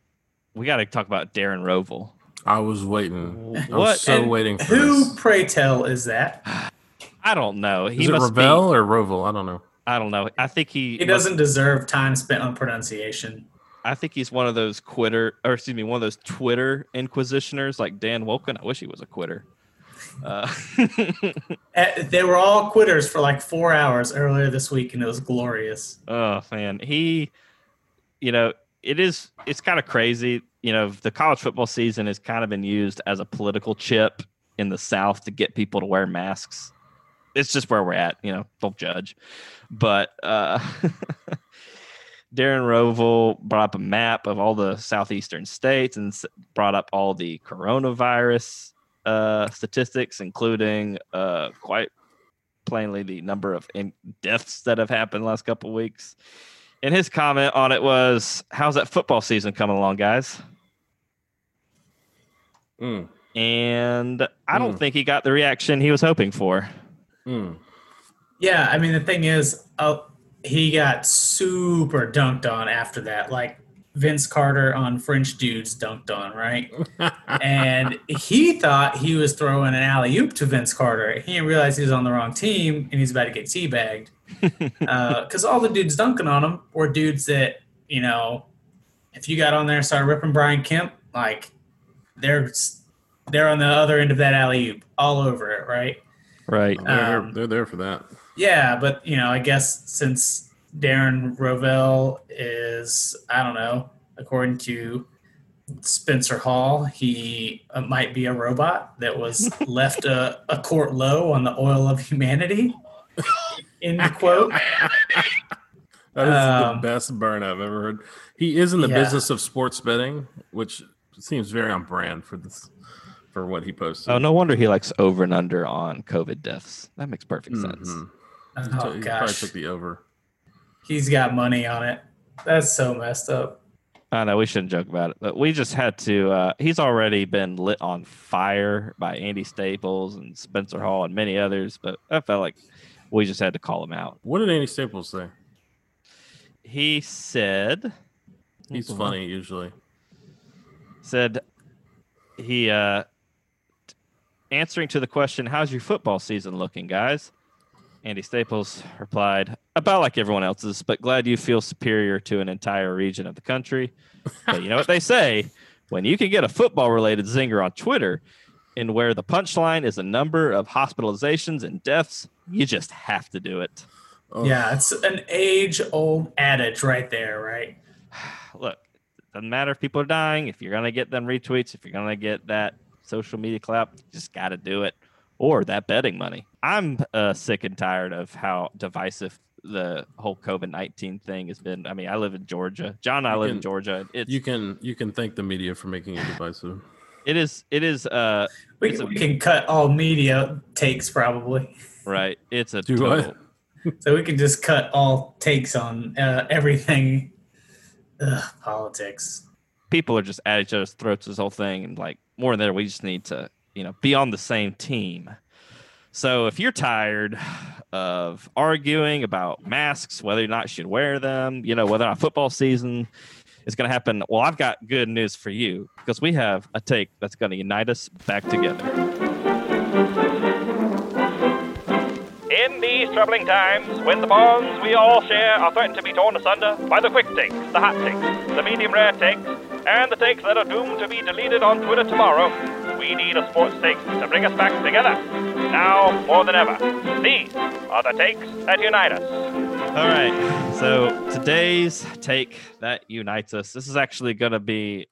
we got to talk about Darren Rovell. I was waiting. I was so And waiting for Who, this. pray tell, is that? I don't know. He Is it must Ravel or Roval? I don't know. I don't know. I think he. He doesn't deserve time spent on pronunciation. I think he's one of those quitter, or excuse me, one of those Twitter inquisitioners like Dan Wolken. I wish he was a quitter. Uh, Eh, They were all quitters for like four hours earlier this week, and it was glorious. Oh man, he, you know, it is. It's kind of crazy. You know, the college football season has kind of been used as a political chip in the South to get people to wear masks. It's just where we're at. You know, don't judge. But uh, Darren Rovell brought up a map of all the southeastern states and brought up all the coronavirus uh, statistics, including uh, quite plainly the number of in- deaths that have happened last couple weeks. And his comment on it was, "How's that football season coming along, guys?" Mm, And I don't Mm. think he got the reaction he was hoping for. Mm. Yeah, I mean the thing is, uh, he got super dunked on after that, like Vince Carter on French dudes dunked on, right? and he thought he was throwing an alley oop to Vince Carter. He didn't realize he was on the wrong team and he's about to get teabagged. Because uh, all the dudes dunking on him were dudes that, you know, if you got on there and started ripping Brian Kemp, like they're they're on the other end of that alley oop all over it, right? Right. They're, Um, they're there for that. Yeah, but you know, I guess since Darren Rovell is, I don't know, according to Spencer Hall, he uh, might be a robot that was left a, a court low on the oil of humanity. In the quote, That is Um, the best burn I've ever heard. He is in the Yeah. business of sports betting, which seems very on brand for this for what he posted. Oh, no wonder he likes over and under on COVID deaths. That makes perfect sense. Mhm. oh he probably gosh, took the over. he's got money on it. That's so messed up. I know we shouldn't joke about it, but we just had to. Uh, he's already been lit on fire by Andy Staples and Spencer Hall and many others, but I felt like we just had to call him out. What did Andy Staples say? He said, He's funny usually. said he uh t- answering to the question how's your football season looking guys andy staples replied about like everyone else's but glad you feel superior to an entire region of the country but you know what they say when you can get a football related zinger on twitter and where the punchline is a number of hospitalizations and deaths you just have to do it Oh, Yeah, it's an age-old adage right there, right? look, it doesn't matter if people are dying. If you're gonna get them retweets, if you're gonna get that social media clout, you just got to do it, or that betting money. I'm uh, sick and tired of how divisive the whole COVID nineteen thing has been. I mean, I live in Georgia. John, and I You live in Georgia. It's You can you can thank the media for making it divisive. it is it is uh We, It's a- we can cut all media takes probably. right. It's a Do what? total. So we can just cut all takes on uh, everything. Ugh, politics. People are just at each other's throats this whole thing and like more than that we just need to you know be on the same team. So if you're tired of arguing about masks whether or not you should wear them you know whether or not football season is going to happen well i've got good news for you because we have a take that's going to unite us back together. In these troubling times, when the bonds we all share are threatened to be torn asunder by the quick takes, the hot takes, the medium rare takes, and the takes that are doomed to be deleted on Twitter tomorrow, we need a sports take to bring us back together. Now more than ever, these are the takes that unite us. All right. So today's take that unites us. This is actually going to be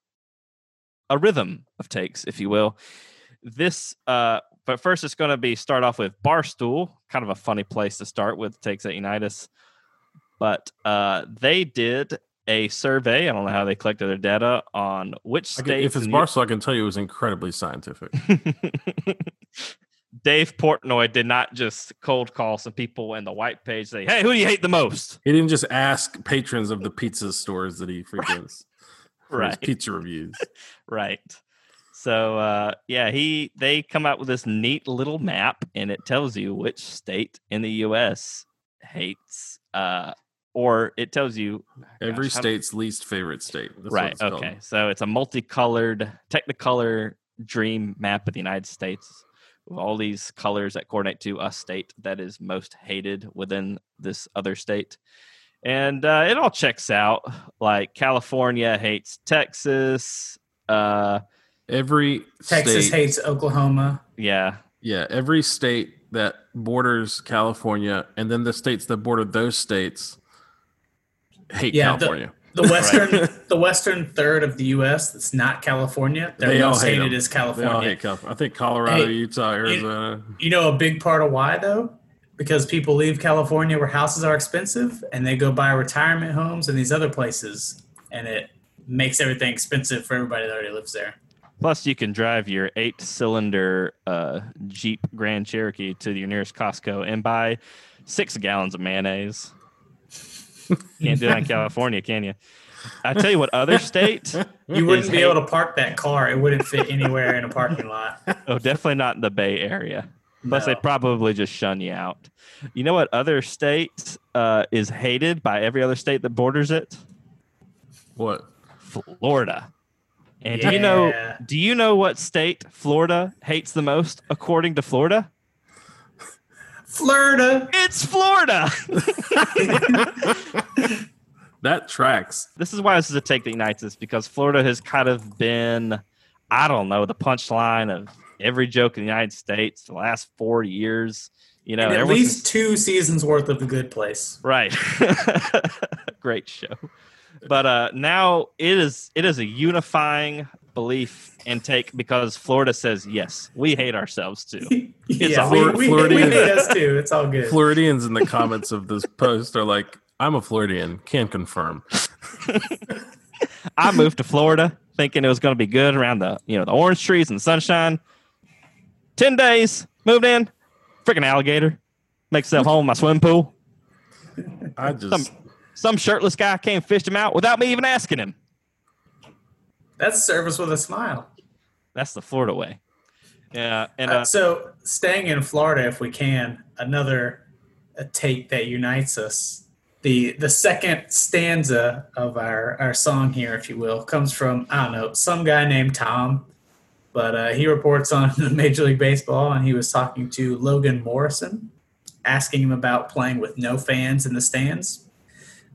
a rhythm of takes, if you will. This, uh, but first, it's going to be start off with Barstool, kind of a funny place to start with takes that unite us. But uh, they did a survey. I don't know how they collected their data on which state. if it's Barstool, I can tell you it was incredibly scientific. Dave Portnoy did not just cold call some people in the white page say, "Hey, who do you hate the most?" He didn't just ask patrons of the pizza stores that he frequents for his Right. pizza reviews. Right. So uh, yeah, he they come out with this neat little map, and it tells you which state in the U.S. hates, uh, or it tells you Every Gosh, how- state's least favorite state. That's right. it's called. Okay, so it's a multicolored Technicolor dream map of the United States with all these colors that coordinate to a state that is most hated within this other state. And uh, it all checks out. Like California hates Texas. Uh, Every Texas state, hates Oklahoma. yeah, yeah, every state that borders California, and then the states that border those states hate Yeah, the- California. The western, the western third of the U.S. that's not California. They're They all most hate hated 'em. as They all California. hate California. I think Colorado, Hey, Utah, Arizona. You know a big part of why though? Because people leave California where houses are expensive and they go buy retirement homes in these other places and it makes everything expensive for everybody that already lives there. Plus, you can drive your eight-cylinder uh, Jeep Grand Cherokee to your nearest Costco and buy six gallons of mayonnaise. Can't do that in California, can you? I tell you what, other state. You wouldn't be hate- able to park that car. It wouldn't fit anywhere in a parking lot. Oh, definitely not in the Bay Area. Plus, No. they'd probably just shun you out. You know what other state uh, is hated by every other state that borders it? What? Florida. And do you know do you know what state Florida hates the most according to Florida? Florida. It's Florida. That tracks. this is why this is a take that unites us because Florida has kind of been, I don't know, the punchline of every joke in the United States the last four years. You know, And at everyone's least two seasons worth of the good place. right. Great show, but uh, now it is it is a unifying belief and take because Florida says yes, we hate ourselves too. yeah, a we, Flor- we, we Floridian- hate us too. It's all good. Floridians in the comments of this post are like, I'm a Floridian, Can't confirm. I moved to Florida thinking it was going to be good around the you know the orange trees and sunshine. Ten days moved in, freaking alligator makes itself home in my swimming pool. I just Some shirtless guy came and fished him out without me even asking him. That's service with a smile. That's the Florida way. Yeah, and Uh, uh, so, staying in Florida, if we can, another a take that unites us. The the second stanza of our our song here, if you will, comes from I don't know some guy named Tom, but uh, he reports on Major League Baseball, and he was talking to Logan Morrison, asking him about playing with no fans in the stands.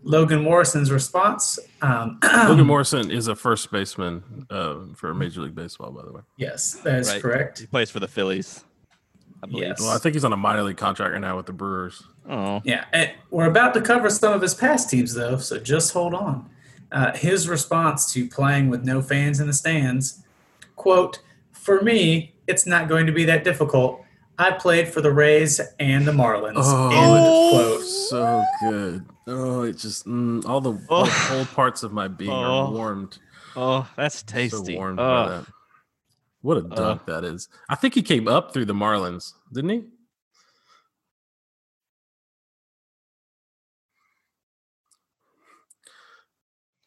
Logan Morrison's response, um, Logan Morrison is a first baseman uh, for Major League Baseball, by the way. yes, that is Right. correct. he plays for the Phillies. I believe. Yes. Well, I think he's on a minor league contract right now with the Brewers. Oh, Yeah, and we're about to cover some of his past teams, though, so just hold on. Uh, his response to playing with no fans in the stands, quote, "For me, it's not going to be that difficult. I played for the Rays and the Marlins." Oh. End quote. So good. Oh, it just mm, all the all the cold parts of my being are Oh. warmed. oh, that's tasty. So warmed Oh, by that. What a dunk that is. I think he came up through the Marlins, didn't he?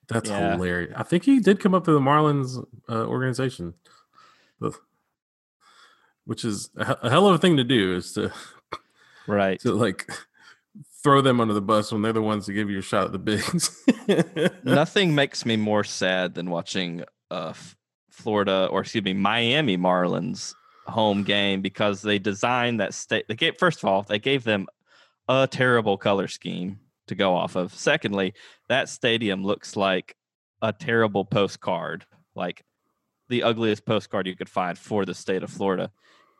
That's Yeah. hilarious. I think he did come up through the Marlins uh, organization, Ugh. Which is a, hell of a thing to do. Is to right. to like throw them under the bus when they're the ones that give you a shot at the bigs. Nothing makes me more sad than watching uh, Florida or excuse me Miami Marlins home game because they designed that state. They gave first of all they gave them a terrible color scheme to go off of. Secondly, that stadium looks like a terrible postcard, like the ugliest postcard you could find for the state of Florida.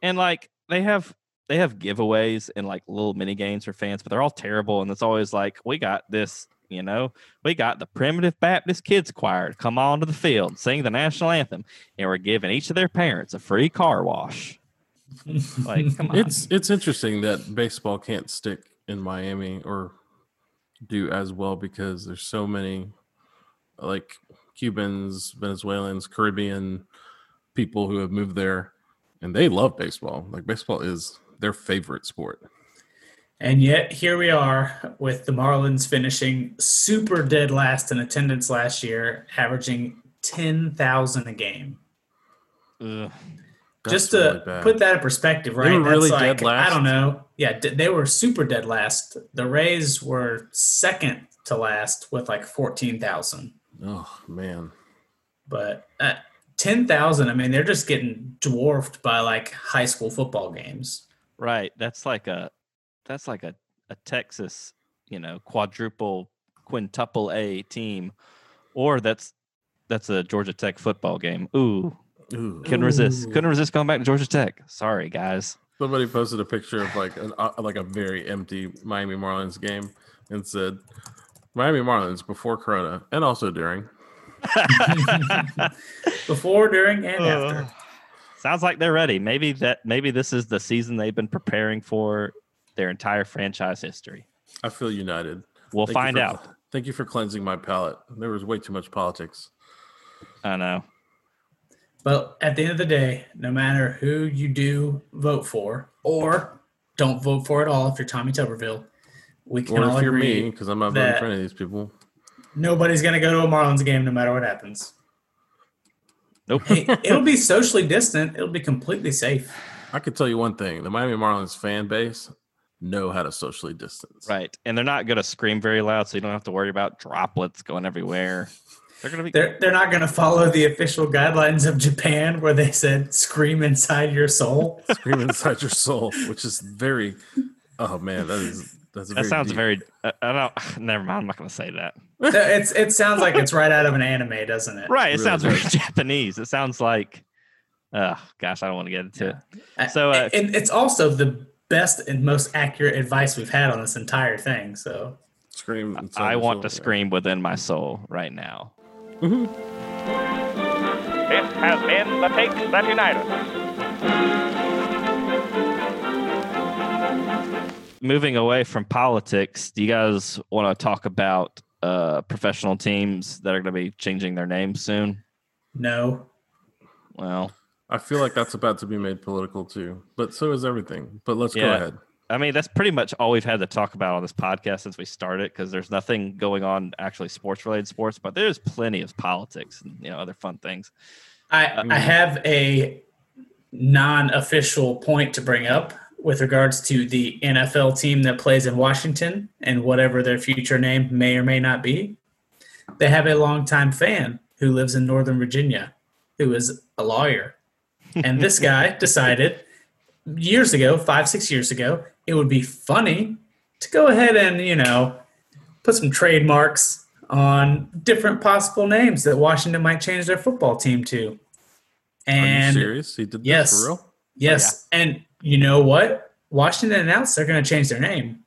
And like they have they have giveaways and like little mini games for fans, but they're all terrible. And it's always like, we got this, you know, we got the Primitive Baptist Kids Choir to come onto the field, sing the national anthem, and we're giving each of their parents a free car wash. Like, come on. It's it's interesting that baseball can't stick in Miami or do as well because there's so many like Cubans, Venezuelans, Caribbean people who have moved there and they love baseball. Like baseball is their favorite sport. And yet here we are with the Marlins finishing super dead last in attendance last year, averaging ten thousand a game. Ugh. just to really put that in perspective, right? were really dead last? I don't know. Yeah, d- they were super dead last. The Rays were second to last with like 14,000. Oh, man. but uh, ten thousand. I mean, they're just getting dwarfed by like high school football games. Right. That's like a that's like a, a Texas, you know, quadruple quintuple A team. Or that's that's a Georgia Tech football game. Ooh, Ooh. couldn't resist. Ooh. Couldn't resist going back to Georgia Tech. Sorry, guys. Somebody posted a picture of like an uh, like a very empty Miami Marlins game and said Miami Marlins before Corona and also during. Before, during, and Uh, after. Sounds like they're ready. Maybe that maybe this is the season they've been preparing for their entire franchise history. I feel united. We'll Thank find for- out. Thank you for cleansing my palate. There was way too much politics. I know. But at the end of the day, no matter who you do vote for, or don't vote for at all if you're Tommy Tuberville, we can Or all if you're agree me, because I'm not voting that- for any of these people. Nobody's going to go to a Marlins game no matter what happens. Nope. Hey, it'll be socially distant. It'll be completely safe. I can tell you one thing: the Miami Marlins fan base know how to socially distance. right. And they're not going to scream very loud, so you don't have to worry about droplets going everywhere. They're gonna be. They're they're not going to follow the official guidelines of Japan where they said scream inside your soul. Scream inside your soul, which is very. Oh man, that is that's a that very sounds deep- very. Uh, I don't. Never mind. I'm not gonna say that. It's it sounds like it's right out of an anime, doesn't it? Right. It really sounds very does. Japanese. It sounds like. Oh gosh, I don't want to get into it. Uh, So, uh, and it's also the best and most accurate advice we've had on this entire thing. So scream. I your want to yeah. scream within my soul right now. This has been the Takes That Unite Us. Moving away from politics, do you guys want to talk about uh, professional teams that are going to be changing their names soon? no, Well, I feel like that's about to be made political too, but so is everything. But let's go ahead. I mean, that's pretty much all we've had to talk about on this podcast since we started because there's nothing going on actually sports related sports, but there's plenty of politics and you know other fun things. I Mm. I have a non-official point to bring up with regards to the NFL team that plays in Washington and whatever their future name may or may not be. They have a longtime fan who lives in Northern Virginia, who is a lawyer, and this guy decided years ago, five six years ago, it would be funny to go ahead and you know put some trademarks on different possible names that Washington might change their football team to. Are you And serious? He did this yes. for real? Oh, yes, and you know what? Washington announced they're going to change their name.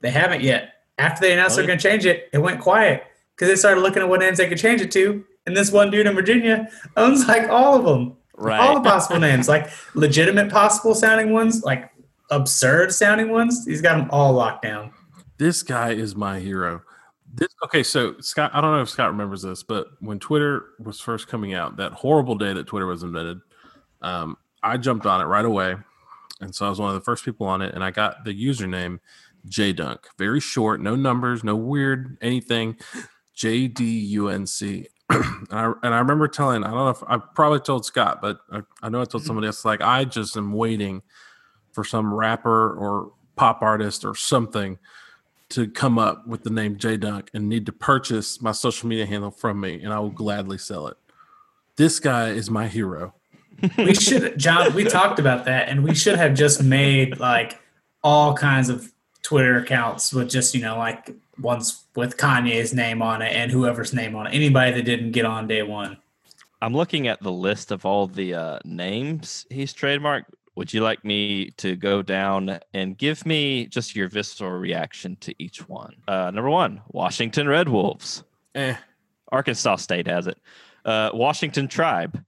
They haven't yet. After they announced Oh, they're going to change it, it went quiet because they started looking at what names they could change it to. And this one dude in Virginia owns like all of them, Right. all the possible names, like legitimate possible sounding ones, like absurd sounding ones. He's got them all locked down. This guy is my hero. This okay, so Scott, I don't know if Scott remembers this, but when Twitter was first coming out, that horrible day that Twitter was invented, um, I jumped on it right away, and so I was one of the first people on it, and I got the username J Dunk. very short, no numbers, no weird anything, J D U N C. And I and I remember telling, I don't know if I probably told Scott, but I, I know I told somebody else, like I just am waiting for some rapper or pop artist or something to come up with the name J Dunk and need to purchase my social media handle from me, and I will gladly sell it. This guy is my hero. We should john we talked about that and we should have just made like all kinds of twitter accounts with just you know like ones with kanye's name on it and whoever's name on it anybody that didn't get on day one I'm looking at the list of all the uh, names he's trademarked. Would you like me to go down and give me just your visceral reaction to each one? Uh, number one, Washington Red Wolves. Eh. Arkansas State has it. Uh, Washington Tribe.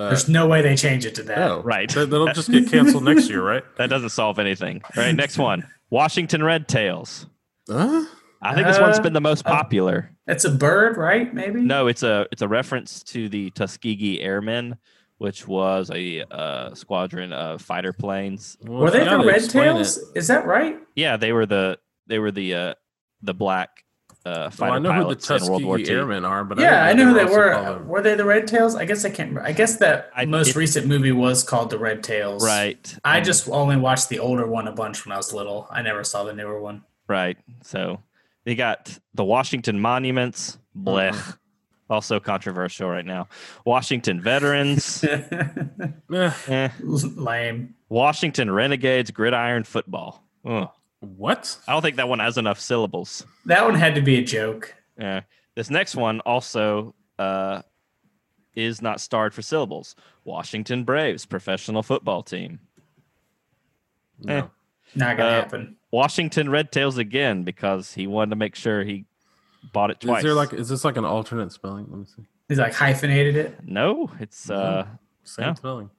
Uh, there's no way they change it to that no, Right. That, that'll just get canceled next year, right? That doesn't solve anything. All right, next one. Washington Red Tails. Huh? I think this one's been the most uh, popular. that's a bird right maybe No, it's a it's a reference to the Tuskegee Airmen, which was a uh, squadron of fighter planes. Well, were they the red tails it- is that right Yeah, they were the they were the uh, the black uh, Well, I know who the pilots in World War Tuskegee II. Airmen are, but yeah i didn't know who they were were they the red tails i guess i can't remember. i guess that I- most it- recent movie was called the red tails Right. i and- just only watched the older one a bunch when i was little i never saw the newer one right. So they got the Washington Monuments. Blech. Mm-hmm. Also controversial right now. Washington Veterans. Eh, eh. lame Washington Renegades Gridiron Football. Ugh. What? I don't think that one has enough syllables. That one had to be a joke. Yeah. This next one also uh, is not starred for syllables. Washington Braves professional football team. No. Eh. Not gonna Uh, happen. Washington Red Tails again because he wanted to make sure he bought it twice. Is there like is this like an alternate spelling? Let me see. He's like hyphenated it. no, it's uh, Same Yeah. spelling.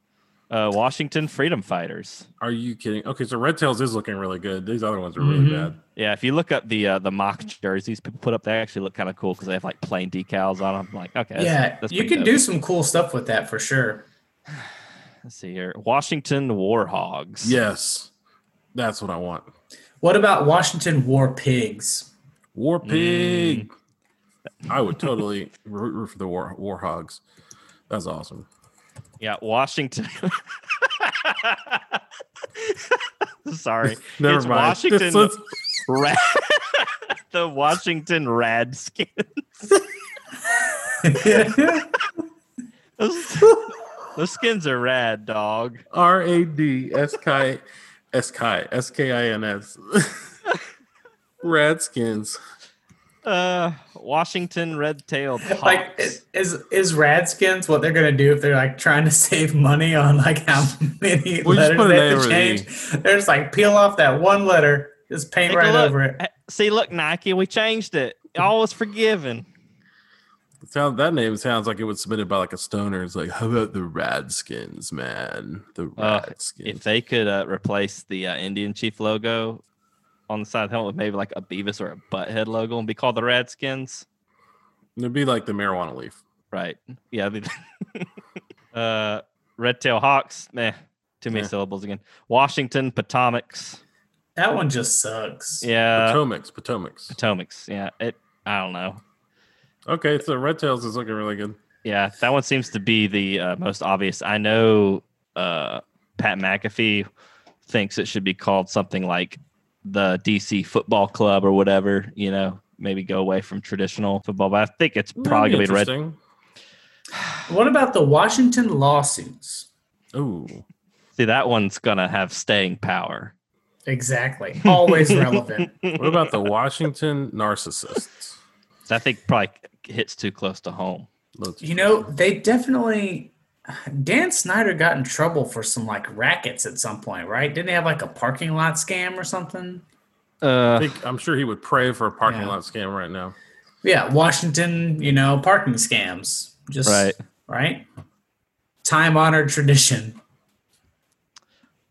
Uh, Washington Freedom Fighters. Are you kidding? Okay, so Red Tails is looking really good. These other ones are really Mhm. bad. Yeah, if you look up the uh, the mock jerseys people put up, they actually look kind of cool because they have like plane decals on them. I'm like, okay, yeah, that's you can dope. do some cool stuff with that for sure. Let's see here, Washington Warhogs. Yes, that's what I want. What about Washington War Pigs? War Mm. Pig. I would totally root root for the War Warhogs. That's awesome. Yeah, Washington. Sorry. Never it's mind. Washington the Washington Radskins. Those, those skins are rad, dog. R A D S K S K S K I N S. Radskins. Uh, Washington red-tailed like is is- is Radskins what they're gonna do if they're like trying to save money on like how many We'll just letters put they an have A to over the change? They're just like peel off that one letter, just paint Take right over it. See, look, Nike, we changed it. All was forgiven. Sound that name sounds like it was submitted by like a stoner. It's like, how about the Radskins, man? The Uh, Radskins. If they could uh, replace the uh, Indian Chief logo on the side of the helmet with maybe like a Beavis or a Butthead logo and be called the Radskins, It'd be like the marijuana leaf. right? Yeah. it'd uh, Red Tail Hawks, meh, too many Yeah. syllables again. Washington Potomacs, That one just sucks. yeah. Potomac's, Potomac's. Potomacs, yeah. It, I don't know. Okay, so Red Tails is looking really good. Yeah, that one seems to be the uh, most obvious. I know uh, Pat McAfee thinks it should be called something like the DC Football Club or whatever. You know, maybe go away from traditional football. But I think it's probably gonna be red. interesting. What about the Washington lawsuits? Ooh, See, that one's gonna have staying power. Exactly. Always relevant. what about the Washington narcissists? I think probably hits too close to home. Let's- You know, they definitely Dan Snyder got in trouble for some like rackets at some point, right? Didn't he have like a parking lot scam or something? I Uh, think I'm sure he would pray for a parking Yeah. lot scam right now. Yeah, Washington, you know, parking scams. Just Right. right? Time honored tradition.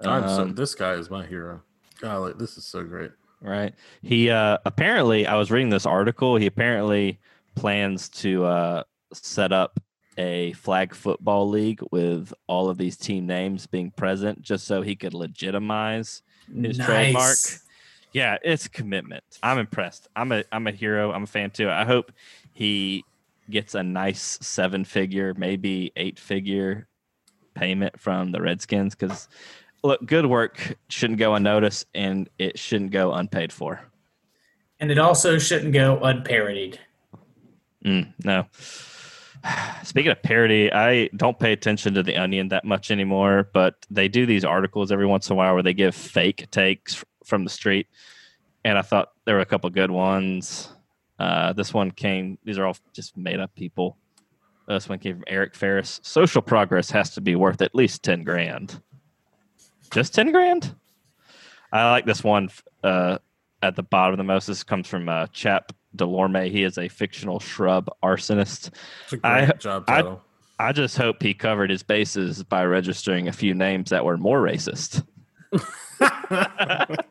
I'm so, Um, this guy is my hero. Golly, this is so great. right. He uh, apparently, I was reading this article. He apparently plans to uh, set up a flag football league with all of these team names being present, just so he could legitimize. His trademark. Yeah, it's commitment. I'm impressed. I'm a I'm a hero. I'm a fan too. I hope he gets a nice seven figure, maybe eight figure payment from the Redskins because look, good work shouldn't go unnoticed and it shouldn't go unpaid for. And it also shouldn't go unparodied. Mm, no. Speaking of parody, I don't pay attention to the Onion that much anymore, but they do these articles every once in a while where they give fake takes from the street, and I thought there were a couple good ones. Uh, this one came; these are all just made up people. This one came from Eric Ferris. Social progress has to be worth at least ten grand. Just ten grand? I like this one uh, at the bottom of the most. This comes from uh, Chap Delorme. He is a fictional shrub arsonist. It's a great I- job I- title. I just hope he covered his bases by registering a few names that were more racist.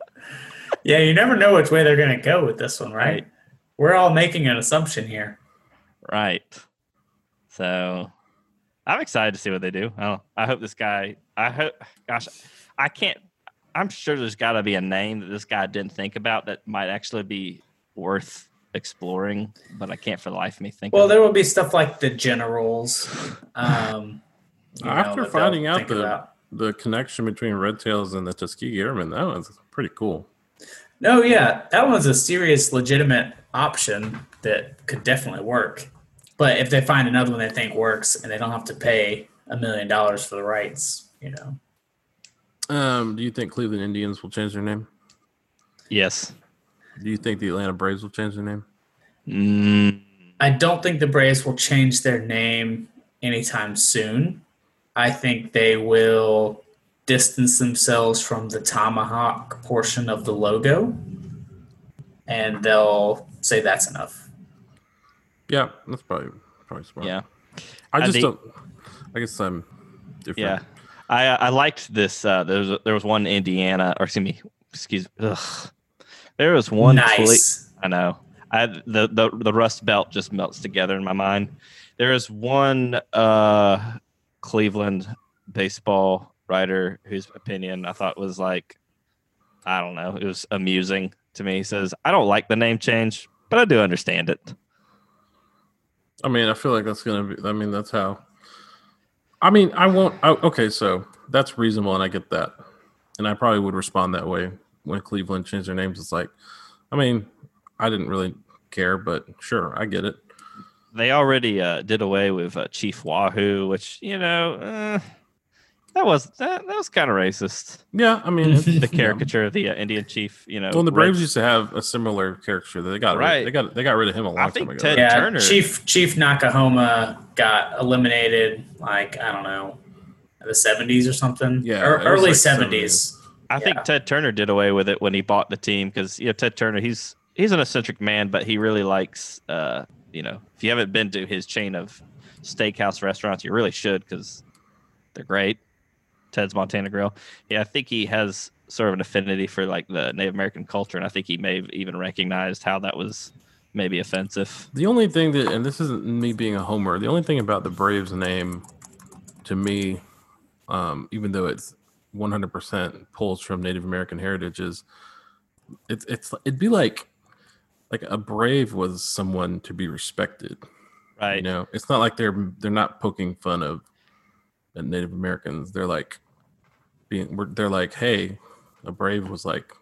Yeah, you never know which way they're going to go with this one, right? Right. We're all making an assumption here. Right. So I'm excited to see what they do. I, I hope this guy, I hope, gosh, I can't, I'm sure there's got to be a name that this guy didn't think about that might actually be worth exploring, but I can't for the life of me think Well, of it. there will be stuff like the generals. Um, you know, After finding out the about. the connection between Red Tails and the Tuskegee Airmen, that was pretty cool. No, yeah, that one's a serious, legitimate option that could definitely work. But if they find another one they think works and they don't have to pay a million dollars for the rights, you know, Um, do you think Cleveland Indians will change their name? Yes. Do you think the Atlanta Braves will change their name? Mm, I don't think the Braves will change their name anytime soon. I think they will distance themselves from the tomahawk portion of the logo and they'll say that's enough. Yeah, that's probably probably smart. yeah. I I just think- don't. I guess I'm different. Yeah, I I liked this. Uh, there was there was one Indiana, or excuse me, excuse. Ugh. There was one. cle- nice. I know. I the, the the Rust Belt just melts together in my mind. There is one uh, Cleveland baseball writer whose opinion I thought was like, I don't know, it was amusing to me. He says, "I don't like the name change, but I do understand it." I mean, I feel like that's gonna be. I mean, that's how. I mean, I won't. I, okay, so that's reasonable, and I get that, and I probably would respond that way when Cleveland changed their names. It's like, I mean, I didn't really care, but sure, I get it. they already uh, did away with uh, Chief Wahoo, which you know uh, that was that, that was kind of racist. Yeah, I mean, The caricature of the uh, Indian chief, you know. Well, the red- Braves used to have a similar caricature. They got Right. rid, they got they got rid of him a long I time think ago. Ted- yeah, Turner. Chief Chief Noc-A-Homa got eliminated like I don't know, in the seventies or something. Yeah, or it was early like seventies. I think. Ted Turner did away with it when he bought the team because you know Ted Turner he's he's an eccentric man, but he really likes uh you know if you haven't been to his chain of steakhouse restaurants, you really should because they're great. Ted's Montana Grill. Yeah, I think he has sort of an affinity for like the Native American culture, and I think he may have even recognized how that was maybe offensive. The only thing that, and this isn't me being a homer, the only thing about the Braves name to me, um, even though it's 100% pulls from Native American heritage, is it's it's it'd be like like a brave was someone to be respected. Right. You know, it's not like they're they're not poking fun of uh, Native Americans. They're like being they're like, hey, a brave was like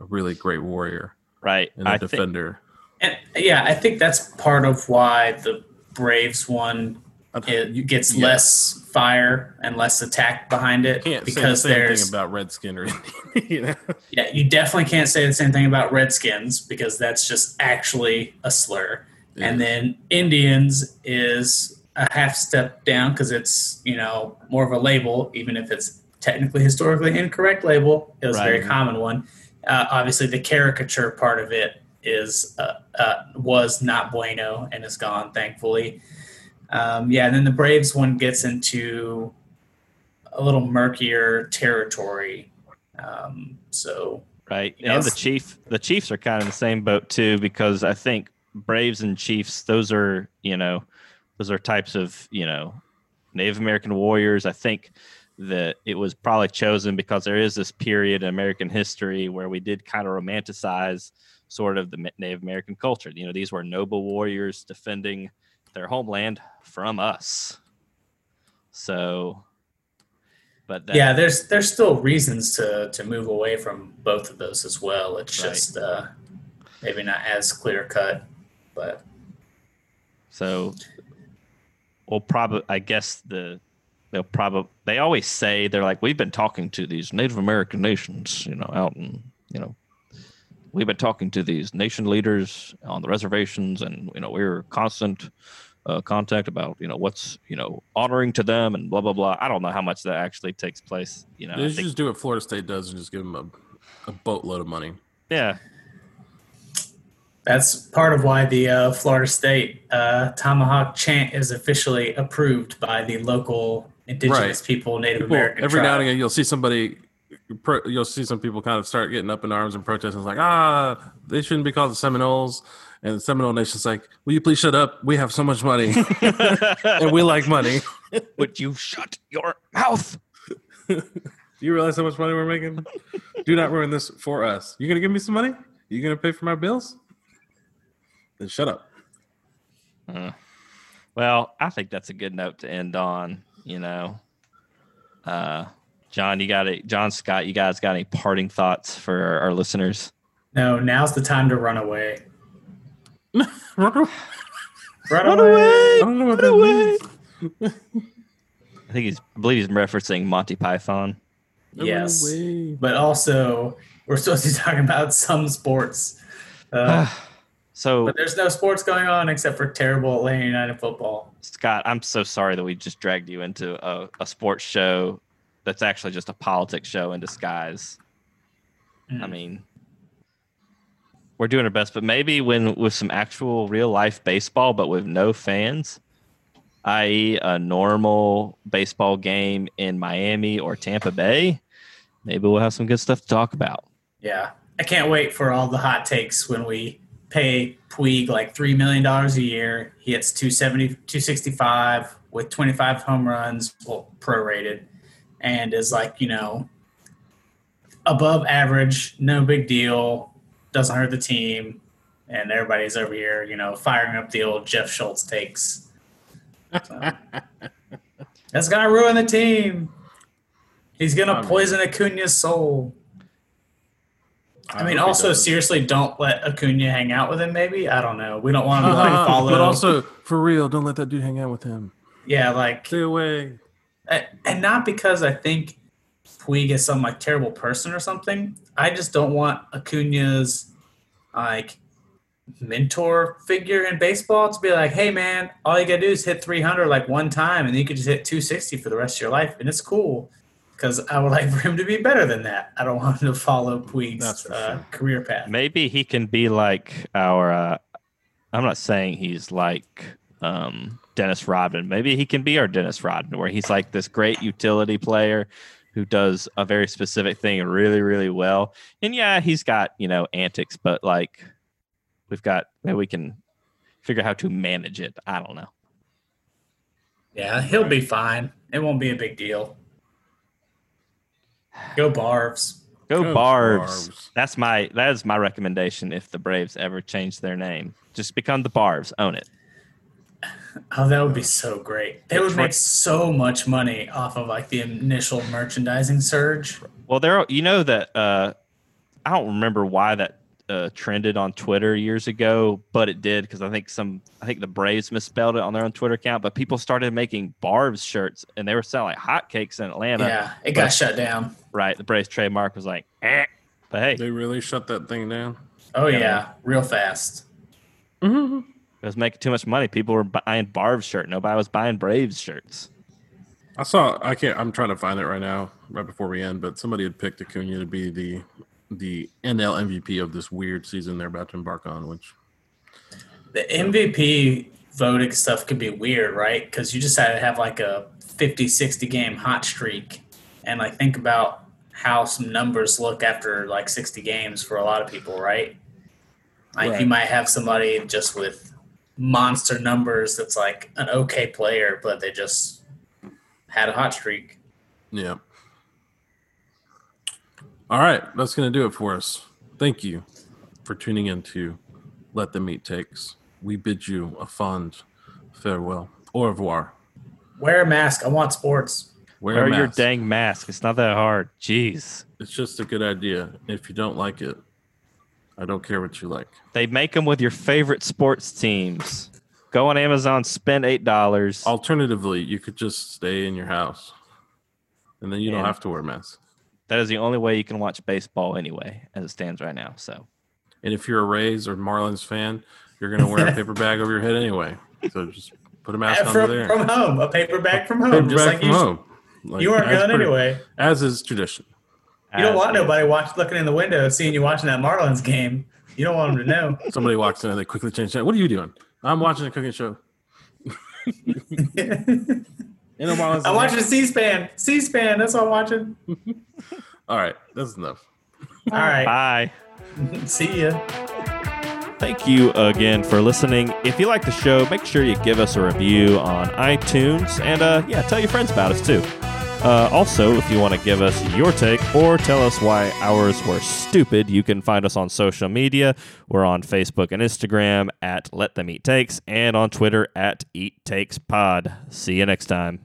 a really great warrior Right. and a I think defender. And yeah, I think that's part of why the Braves one it gets yeah. less fire and less attack behind it can't because say the same there's thing about Redskin or you know. yeah, you definitely can't say the same thing about Redskins because that's just actually a slur. and then Indians is a half step down because it's you know more of a label, even if it's technically historically incorrect label. It was a very common one. Uh, obviously, the caricature part of it is uh, uh, was not bueno and is gone, thankfully. Um, yeah, and then the Braves one gets into a little murkier territory. Um, so Right. You know, and the Chief the Chiefs are kind of the same boat too, because I think Braves and Chiefs, those are, you know, those are types of, you know, Native American warriors. I think that it was probably chosen because there is this period in American history where we did kind of romanticize sort of the Native American culture. You know, these were noble warriors defending their homeland from us. So, but that, yeah, there's there's still reasons to to move away from both of those as well. It's Right. just uh, maybe not as clear cut, but So we'll probably I guess the they'll probably they always say they're like we've been talking to these Native American nations, you know, out in you know we've been talking to these nation leaders on the reservations and you know we're constant uh, contact about you know what's you know honoring to them and blah blah blah. I don't know how much that actually takes place. You know, They think, just do what Florida State does and just give them a, a boatload of money. yeah, that's part of why the uh, Florida State uh, tomahawk chant is officially approved by the local indigenous people, Native People, American. every now and again, you'll see somebody, you'll see some people kind of start getting up in arms and protesting. It's like, ah, they shouldn't be called the Seminoles. And the Seminole Nation's like, will you please shut up? We have so much money and we like money. would you shut your mouth? Do you realize how much money we're making? Do not ruin this for us. You gonna give me some money? You gonna pay for my bills? Then shut up. Well, I think that's a good note to end on. You know, uh, John, you got it. John Scott, you guys got any parting thoughts for our, our listeners? No, now's the time to run away. Run Run, away! I don't know what that away! means. I think he's, I believe he's referencing Monty Python. Yes. But also, we're supposed to be talking about some sports. Uh, so, but there's no sports going on except for terrible Atlanta United football. Scott, I'm so sorry that we just dragged you into a, a sports show that's actually just a politics show in disguise. I Mm. mean, we're doing our best, but maybe when with some actual real life baseball, but with no fans, i.e., a normal baseball game in Miami or Tampa Bay, maybe we'll have some good stuff to talk about. Yeah. I can't wait for all the hot takes when we pay Puig like $3 million a year. He hits 270, 265 with 25 home runs, well, prorated, and is like, you know, above average, no big deal, doesn't hurt the team. And everybody's over here, you know, firing up the old Jeff Schultz takes. So, that's going to ruin the team. He's going to oh, poison Acuna's soul. I mean, also seriously, don't let Acuna hang out with him. Maybe I don't know. We don't want him to like Uh-huh, follow. but also for real, don't let that dude hang out with him. yeah, like, Stay away. and not because I think Puig is some like terrible person or something. I just don't want Acuna's like mentor figure in baseball to be like, hey man, all you gotta do is hit 300 like one time, and you could just hit 260 for the rest of your life, and it's cool. Because I would like for him to be better than that. I don't want him to follow That's Puig's uh, sure. career path. Maybe he can be like our. Uh, I'm not saying he's like um, Dennis Rodman. Maybe he can be our Dennis Rodman, where he's like this great utility player who does a very specific thing really, really well. And yeah, he's got you know antics, but like we've got maybe we can figure out how to manage it. I don't know. Yeah, he'll be fine. It won't be a big deal. Go Barbs. Go, Go Barbs. Barbs. That's my that is my recommendation. If the Braves ever change their name, just become the Barbs. Own it. Oh, that would be so great. They would make so much money off of like the initial merchandising surge. Well, there, you know that uh, I don't remember why that uh, trended on Twitter years ago, but it did because I think some, I think the Braves misspelled it on their own Twitter account. But people started making Barb's shirts, and they were selling like hotcakes in Atlanta. Yeah, it got shut down. Right, the Braves trademark was like, eh. but hey, They really shut that thing down. Oh Yeah. yeah, real fast. it was making too much money. People were buying Barb's shirt. Nobody was buying Braves shirts. I saw. I can't. I'm trying to find it right now, right before we end. But somebody had picked Acuna to be the the NL MVP of this weird season they're about to embark on. Which The MVP voting stuff could be weird, right? Because you just had to have like a 50, 60 game hot streak, and like think about how some numbers look after like 60 games for a lot of people, right? Like Right. you might have somebody just with monster numbers that's like an okay player, but they just had a hot streak. yeah. All right, that's gonna do it for us. Thank you for tuning in to Let Them Eat Takes. We bid you a fond farewell. Au revoir. Wear a mask. I want sports. Wear, Wear your dang mask. It's not that hard. Jeez. It's just a good idea. If you don't like it, I don't care what you like. They make them with your favorite sports teams. Go on Amazon, spend eight dollars. Alternatively, you could just stay in your house, and then you don't have to wear a mask. That is the only way you can watch baseball anyway, as it stands right now. So And if you're a Rays or Marlins fan, you're gonna wear a paper bag over your head anyway. So just put a mask on from, there. from home, a paper bag from home, Paper just bag like from you. home. Like, you aren't going anyway. As is tradition. You don't as want is. nobody watch looking in the window, seeing you watching that Marlins game. You don't want them to know. Somebody walks in and they quickly change that. What are you doing? I'm watching a cooking show. In a Marlins I'm watching C-SPAN. C-SPAN. That's what I'm watching. All right, that's enough. All right. Bye. See ya. Thank you again for listening. If you like the show, make sure you give us a review on iTunes and uh, yeah, tell your friends about us too. Uh, also, if you want to give us your take or tell us why ours were stupid, you can find us on social media. We're on Facebook and Instagram at Let Them Eat Takes and on Twitter at Eat Takes Pod. See you next time.